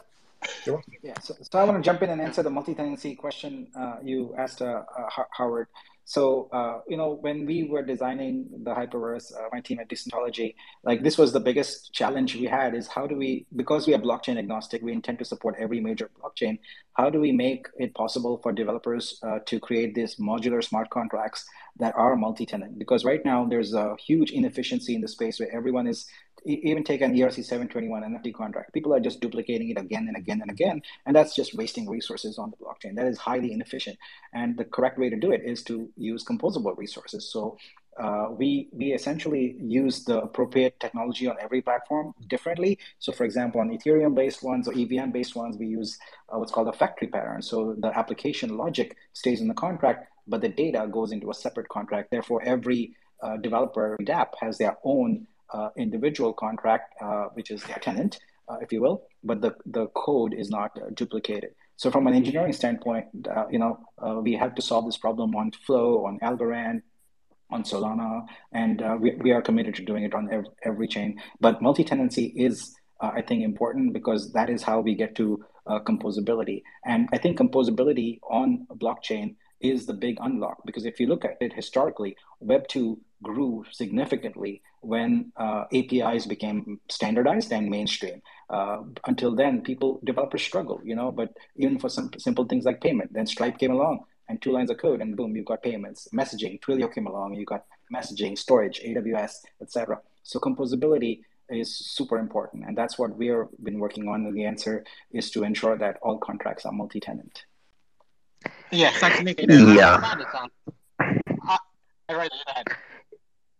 G: Yeah, so, so I want to jump in and answer the multi-tenancy question uh, you asked, uh, uh Howard. So, uh, you know, when we were designing the Hyperverse, uh, my team at Decentology, like this was the biggest challenge we had is how do we, because we are blockchain agnostic, we intend to support every major blockchain. How do we make it possible for developers uh, to create these modular smart contracts that are multi-tenant? Because right now there's a huge inefficiency in the space where everyone is even take an ERC 721 NFT contract. People are just duplicating it again and again and again, and that's just wasting resources on the blockchain. That is highly inefficient. And the correct way to do it is to use composable resources. So uh, we we essentially use the appropriate technology on every platform differently. So, for example, on Ethereum-based ones or EVM-based ones, we use uh, what's called a factory pattern. So the application logic stays in the contract, but the data goes into a separate contract. Therefore, every uh, developer DApp has their own individual contract, uh, which is their tenant, uh, if you will, but the, the code is not duplicated. So from an engineering standpoint, you know, we have to solve this problem on Flow, on Algorand, on Solana, and uh, we, we are committed to doing it on every, every chain. But multi-tenancy is, uh, I think, important because that is how we get to uh, composability. And I think composability on blockchain is the big unlock because if you look at it historically, Web two grew significantly when uh, APIs became standardized and mainstream. Uh, until then, people developers struggle, you know. But even for some simple things like payment, then Stripe came along and two lines of code, and boom, you got payments. Messaging, Twilio came along, you got messaging, storage, AWS, etc. So composability is super important, and that's what we've been working on. And the answer is to ensure that all contracts are multi-tenant.
A: Yeah, thanks, Nik.
F: Yeah.
A: Uh, right ahead.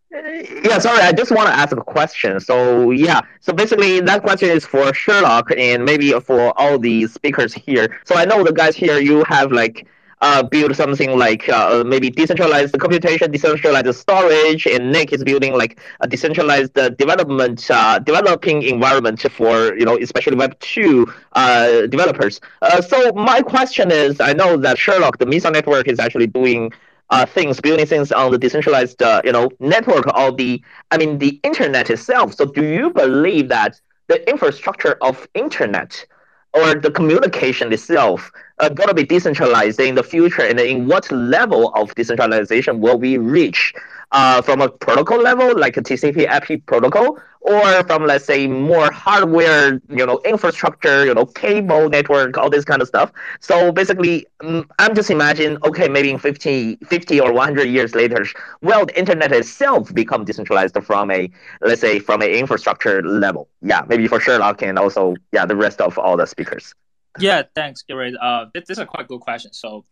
F: Yeah, sorry, I just want to ask a question. So, yeah, so basically that question is for Sherlock and maybe for all the speakers here. So, I know the guys here, you have like uh, build something like uh, maybe decentralized computation, decentralized storage, and Nik is building like a decentralized uh, development, uh, developing environment for you know especially Web two uh, developers. Uh, so my question is, I know that Sherlock, the Meson network, is actually doing uh, things, building things on the decentralized, uh, you know, network or the, I mean, the internet itself. So, do you believe that the infrastructure of internet or the communication itself are going to be decentralized in the future, and in what level of decentralization will we reach? Uh, from a protocol level, like a TCP/IP protocol, or from let's say more hardware, you know, infrastructure, you know, cable network, all this kind of stuff. So basically, um, I'm just imagining, okay, maybe in 50, 50 or 100 years later, well, the internet itself become decentralized from a, let's say, from an infrastructure level. Yeah, maybe for Sherlock and also, yeah, the rest of all the speakers.
E: Yeah, thanks, Gary. Uh, this is a quite good question. So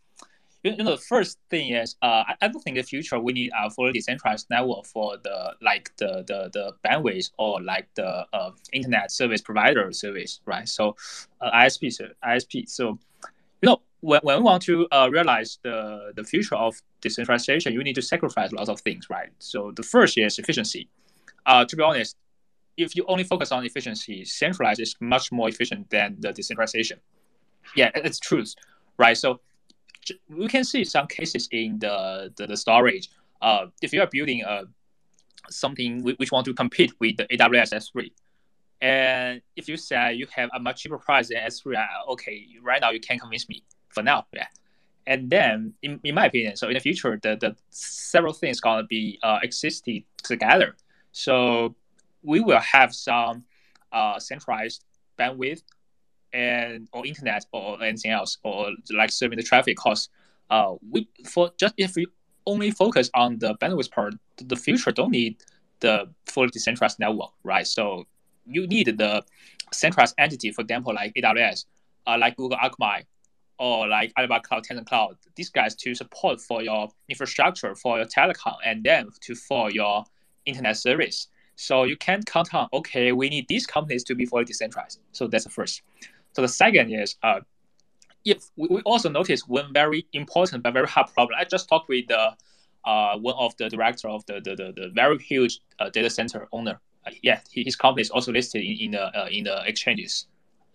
E: you know, the first thing is, uh, I, I don't think in the future we need a fully decentralized network for the like the the, the bandwidth or like the uh, internet service provider service, right? So, uh, ISP, so ISP. So, you know, when, when we want to uh, realize the the future of decentralization, you need to sacrifice lots of things, right? So the first is efficiency. Uh, to be honest, if you only focus on efficiency, centralized is much more efficient than the decentralization. Yeah, it's truth, right? So we can see some cases in the the, the storage. Uh, if you are building a something which want to compete with the AWS S3, and if you say you have a much cheaper price than S3, uh, okay, right now you can convince me for now, yeah. And then, in, in my opinion, so in the future, the, the several things gonna be uh, existing together. So we will have some uh, centralized bandwidth and or internet or anything else or like serving the traffic costs. Uh, we for just if we only focus on the bandwidth part, the future don't need the fully decentralized network, right? So you need the centralized entity, for example, like AWS, uh, like Google Akamai, or like Alibaba Cloud, Tencent Cloud. These guys to support for your infrastructure, for your telecom, and then to for your internet service. So you can't count on, okay, we need these companies to be fully decentralized. So that's the first. So the second is, uh, if we, we also noticed one very important but very hard problem. I just talked with the uh, one of the director of the the, the, the very huge uh, data center owner. Uh, yeah, his company is also listed in, in the uh, in the exchanges,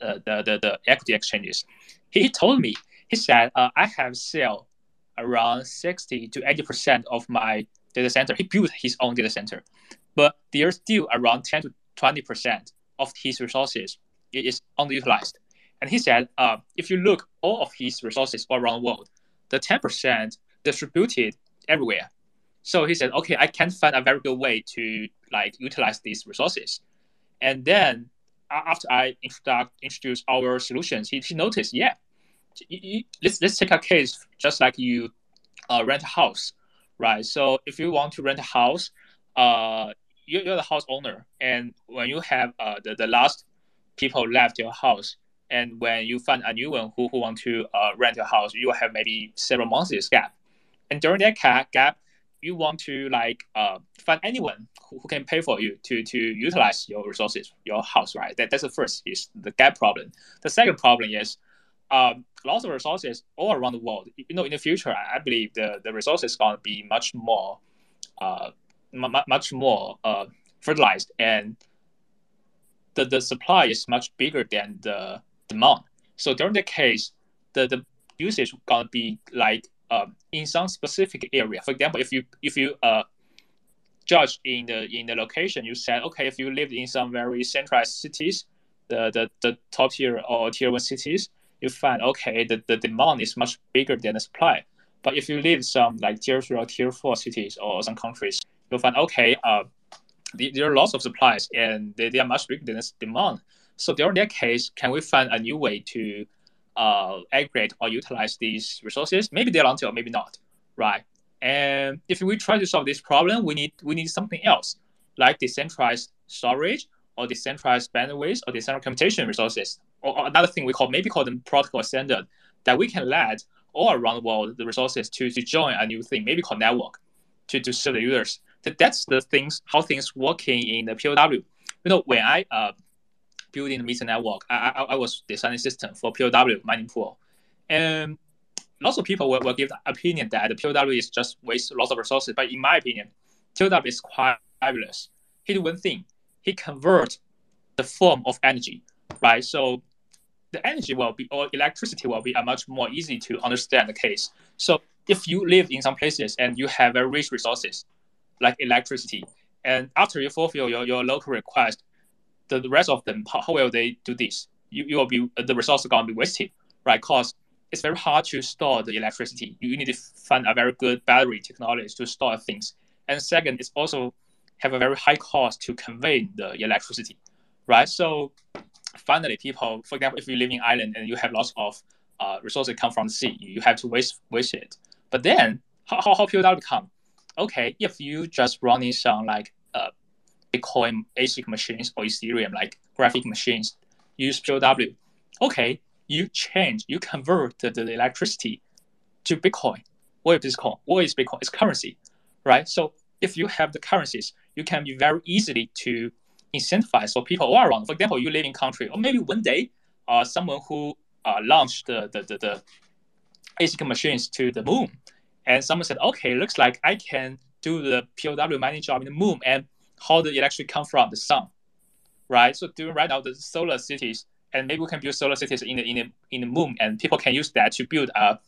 E: uh, the, the the equity exchanges. He told me he said uh, I have sell around sixty to eighty percent of my data center. He built his own data center, but there's still around 10 to 20% of his resources is underutilized. And he said, uh, if you look all of his resources all around the world, the 10% distributed everywhere. So he said, okay, I can't find a very good way to like utilize these resources. And then after I introduced our solutions, he, he noticed, yeah, let's let's take a case just like you uh, rent a house, right? So if you want to rent a house, uh, you're, you're the house owner, and when you have uh, the, the last people left your house, and when you find a new one who, who want to uh, rent a house, you have maybe several months gap, and during that gap, you want to like uh, find anyone who, who can pay for you to to utilize your resources, your house, right? That, that's the first is the gap problem. The second problem is um, lots of resources all around the world. You know, in the future, I believe the, the resources going to be much more uh, much more uh, fertilized and the, the supply is much bigger than the demand. So during the case, the, the usage gonna be like um, in some specific area. For example, if you if you uh, judge in the in the location, you said okay, if you live in some very centralized cities, the the, the top tier or tier one cities, you find okay, the, the demand is much bigger than the supply. But if you live some like tier three or tier four cities or some countries, you'll find okay, uh, there are lots of supplies and they, they are much bigger than the demand. So during that case, can we find a new way to uh, aggregate or utilize these resources? Maybe they're long tail, maybe not, right? And if we try to solve this problem, we need we need something else, like decentralized storage or decentralized bandwidth or decentralized computation resources, or, or another thing we call maybe call them protocol standard that we can let all around the world the resources to, to join a new thing, maybe called network, to, to serve the users that's the things how things working in the POW. You know, when I uh, building the meter network, I, I, I was designing system for POW mining pool, and lots of people will, will give the opinion that the POW is just waste lots of resources. But in my opinion, POW is quite fabulous. He do one thing, he convert the form of energy, right? So the energy will be or electricity will be a much more easy to understand the case. So if you live in some places and you have very rich resources, like electricity. And after you fulfill your, your local request, the, rest of them, how, how will they do this? You, you will be the resource going to be wasted, right? Because it's very hard to store the electricity. You need to find a very good battery technology to store things. And second, it's also have a very high cost to convey the electricity, right? So finally, people, for example, if you live in island and you have lots of uh, resources come from the sea, you have to waste waste it. But then, how how, how POW become? okay, if you just running some like uh, Bitcoin ASIC machines or Ethereum like graphic machines, use POW, okay, you change, you convert the, the electricity to Bitcoin. What is Bitcoin? What is Bitcoin? It's currency, right? So if you have the currencies, you can be very easily to incentivize for people all around. For example, you live in country, or maybe one day, uh, someone who uh, launched the, the, the, the ASIC machines to the moon, and someone said, okay, looks like I can do the POW mining job in the moon and how the electricity come from the sun. right? So doing right now the solar cities, and maybe we can build solar cities in the in the in the moon, and people can use that to build a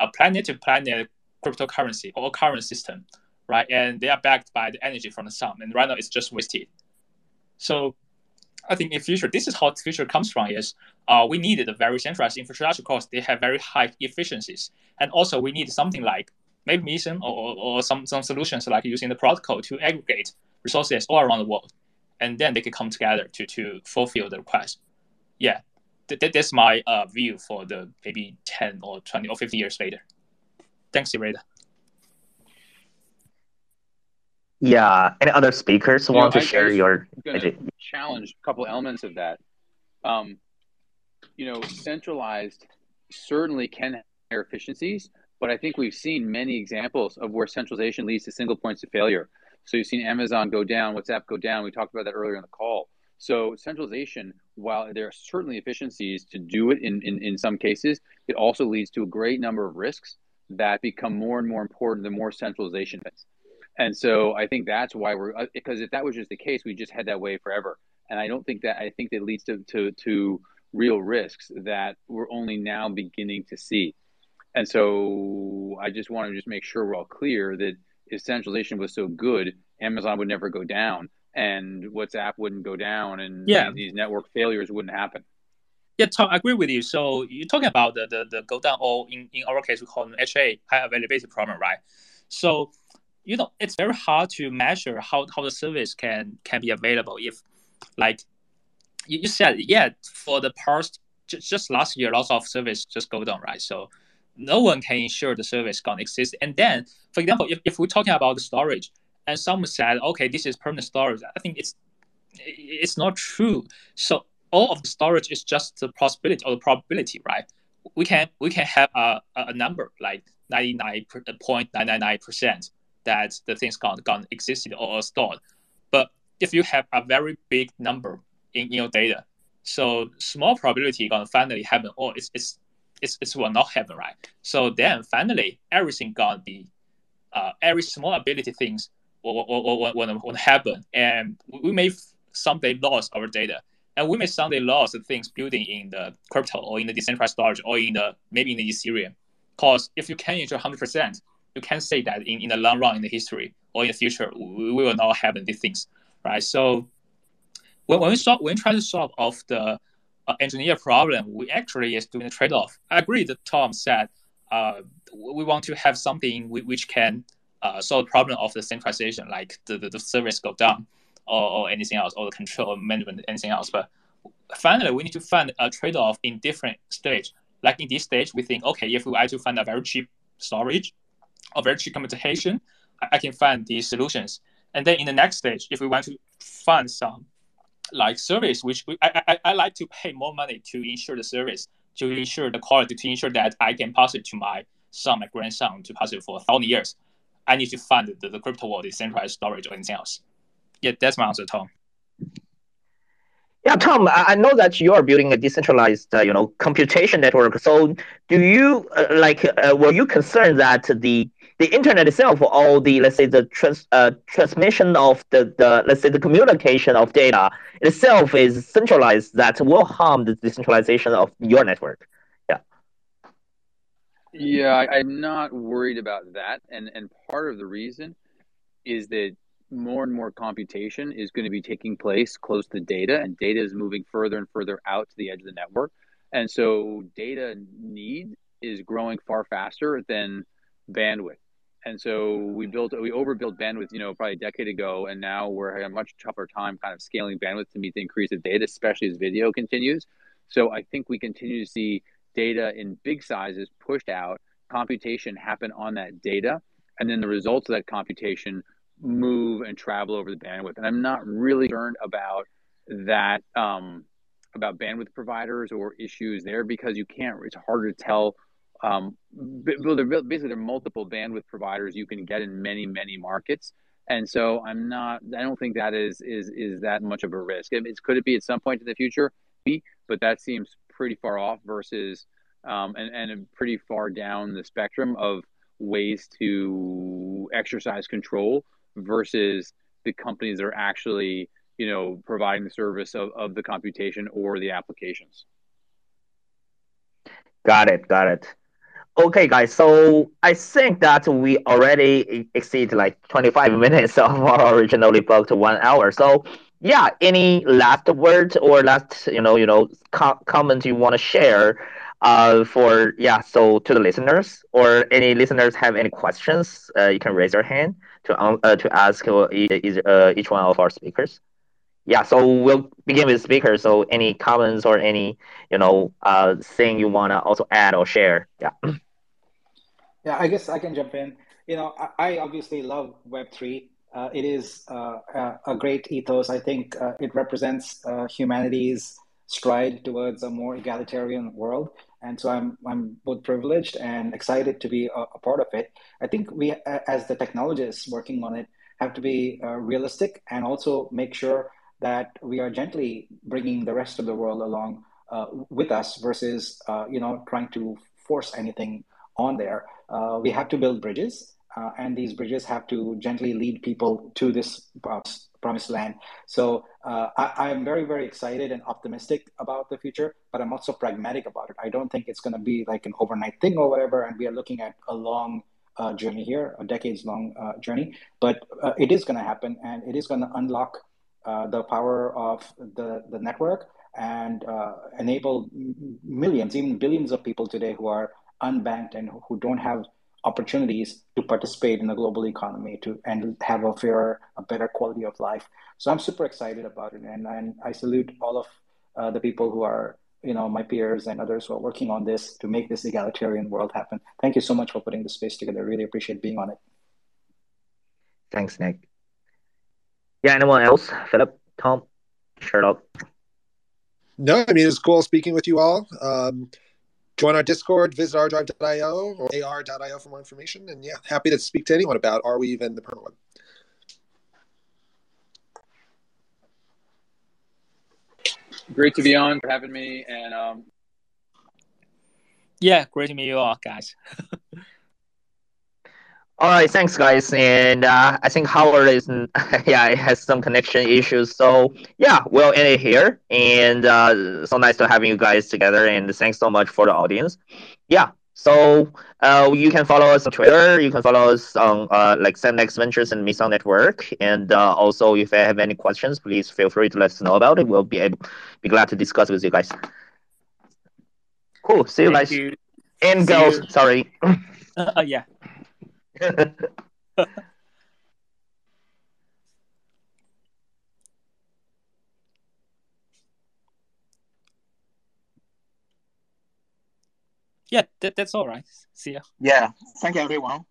E: a planet to planet cryptocurrency or current system, right? And they are backed by the energy from the sun, and right now it's just wasted. So I think in future, this is how the future comes from is uh, we needed a very centralized infrastructure because they have very high efficiencies. And also we need something like maybe Meson or, or some, some solutions like using the protocol to aggregate resources all around the world. And then they can come together to, to fulfill the request. Yeah, th- that's my uh, view for the maybe 10 or 20 or 50 years later. Thanks, Ireda.
F: Yeah. Any other speakers you want know, to I, share your
B: challenge a couple elements of that? Um, you know, centralized certainly can have efficiencies, but I think we've seen many examples of where centralization leads to single points of failure. So you've seen Amazon go down, WhatsApp go down. We talked about that earlier in the call. So centralization, while there are certainly efficiencies to do it in, in, in some cases, it also leads to a great number of risks that become more and more important the more centralization is. And so I think that's why we're uh, because if that was just the case, we just head that way forever. And I don't think that I think that leads to to, to real risks that we're only now beginning to see. And so I just want to just make sure we're all clear that if centralization was so good, Amazon would never go down and WhatsApp wouldn't go down and
E: yeah.
B: these network failures wouldn't happen.
E: Yeah, Tom, I agree with you. So you're talking about the, the, the go down or in, in our case we call them HA, high availability problem, right? So you know it's very hard to measure how, how the service can can be available if like you, you said yeah for the past just, just last year lots of service just go down right so no one can ensure the service gonna exist. And then for example if, if we're talking about the storage and someone said okay this is permanent storage i think it's it's not true. So all of the storage is just the possibility or the probability right? We can we can have a, a number like 99.999 percent that the things gone gone existed or stored. But if you have a very big number in, in your data, so small probability gonna finally happen, or it's it's it's, it's will not happen, right? So then finally everything gonna be uh, every small ability things will, will, will, will, will happen, and we may someday lose our data, and we may someday lose the things building in the crypto or in the decentralized storage or in the maybe in the Ethereum. Because if you can ensure 100%, you can say that in, in the long run in the history or in the future we, we will not have these things right so when, when we solve when we try to solve of the uh, engineer problem we actually is doing a trade-off. I agree that tom said uh, we want to have something which can uh, solve the problem of the centralization like the, the, the service go down or, or anything else or the control management anything else. But finally we need to find a trade-off in different stage. Like in this stage we think okay if we want to find a very cheap storage of cheap computation, I can find these solutions. And then in the next stage, if we want to find some like service, which I, I, I like to pay more money to ensure the service, to ensure the quality, to ensure that I can pass it to my son, my grandson, to pass it for a thousand years. I need to fund the, the crypto world, decentralized storage, or anything else. Yeah, that's my answer, Tom.
F: Yeah, Tom, I know that you are building a decentralized, uh, you know, computation network. So, do you uh, like? Uh, were you concerned that the the internet itself, or the let's say the trans, uh, transmission of the, the let's say the communication of data itself is centralized, that will harm the decentralization of your network? Yeah.
B: Yeah, I, I'm not worried about that, and and part of the reason is that more and more computation is going to be taking place close to data, and data is moving further and further out to the edge of the network. And so data need is growing far faster than bandwidth. And so we built, we overbuilt bandwidth, you know, probably a decade ago, and now we're having a much tougher time kind of scaling bandwidth to meet the increase of data, especially as video continues. So I think we continue to see data in big sizes pushed out, computation happen on that data, and then the results of that computation move and travel over the bandwidth. And I'm not really concerned about that um, about bandwidth providers or issues there because you can't. It's harder to tell. Um, basically, there are multiple bandwidth providers you can get in many many markets, and so I'm not. I don't think that is is is that much of a risk. It, could it be at some point in the future? But that seems pretty far off versus um, and and pretty far down the spectrum of ways to exercise control versus the companies that are actually you know, providing the service of, of the computation or the applications.
F: Got it. Got it. Okay, guys. So I think that we already exceed like 25 minutes of our originally booked one hour. So yeah, any last words or last you know you know co- comment you want to share uh, for yeah so to the listeners or any listeners have any questions uh, you can raise your hand to um, uh, to ask uh, each, uh, each one of our speakers. Yeah so we'll begin with speakers. So any comments or any you know uh thing you want to also add or share? Yeah.
G: Yeah i guess i can jump in. You know i, I obviously love web3 uh, it is uh, a great ethos. I think uh, it represents uh, humanity's stride towards a more egalitarian world and so i'm i'm both privileged and excited to be a, a part of it i think we as the technologists working on it have to be uh, realistic and also make sure that we are gently bringing the rest of the world along uh, with us versus uh, you know trying to force anything on there. Uh, we have to build bridges, uh, and these bridges have to gently lead people to this promised land. So uh, I, am very very excited and optimistic about the future, but I'm also pragmatic about it. I don't think it's going to be like an overnight thing or whatever, and we are looking at a long. Uh, journey here, a decades long journey, but it is going to happen and it is going to unlock uh, the power of the, the network and uh, enable millions, even billions of people today who are unbanked and who don't have opportunities to participate in the global economy to and have a fairer, a better quality of life. So I'm super excited about it, and, and I salute all of uh, the people who are, you know, my peers and others who are working on this to make this egalitarian world happen. Thank you so much for putting the space together. I really appreciate being on it.
F: Thanks, Nik. Yeah, anyone else? Philip, Tom, Sherlock.
C: No, I mean it's cool speaking with you all. Um, join our Discord, visit ardrive.io or ar.io for more information. And yeah, happy to speak to anyone about Arweave and the permaweb.
B: Great to be on for having me. And um...
E: yeah, great to meet you all, guys.
F: All right, thanks, guys. And uh, I think Howard is, yeah, it has some connection issues. So yeah, we'll end it here. And uh, so nice to having you guys together. And thanks so much for the audience. Yeah. So uh, you can follow us on Twitter. You can follow us on uh, like SevenX Ventures and Meson Network. And uh, also, if you have any questions, please feel free to let us know about it. We'll be able, be glad to discuss with you guys. Cool. See you
E: Thank
F: guys.
E: You.
F: And
E: See
F: girls.
E: you.
F: Sorry.
E: Uh, yeah. yeah, that, that's all right. See ya.
A: Yeah. Thank you, everyone.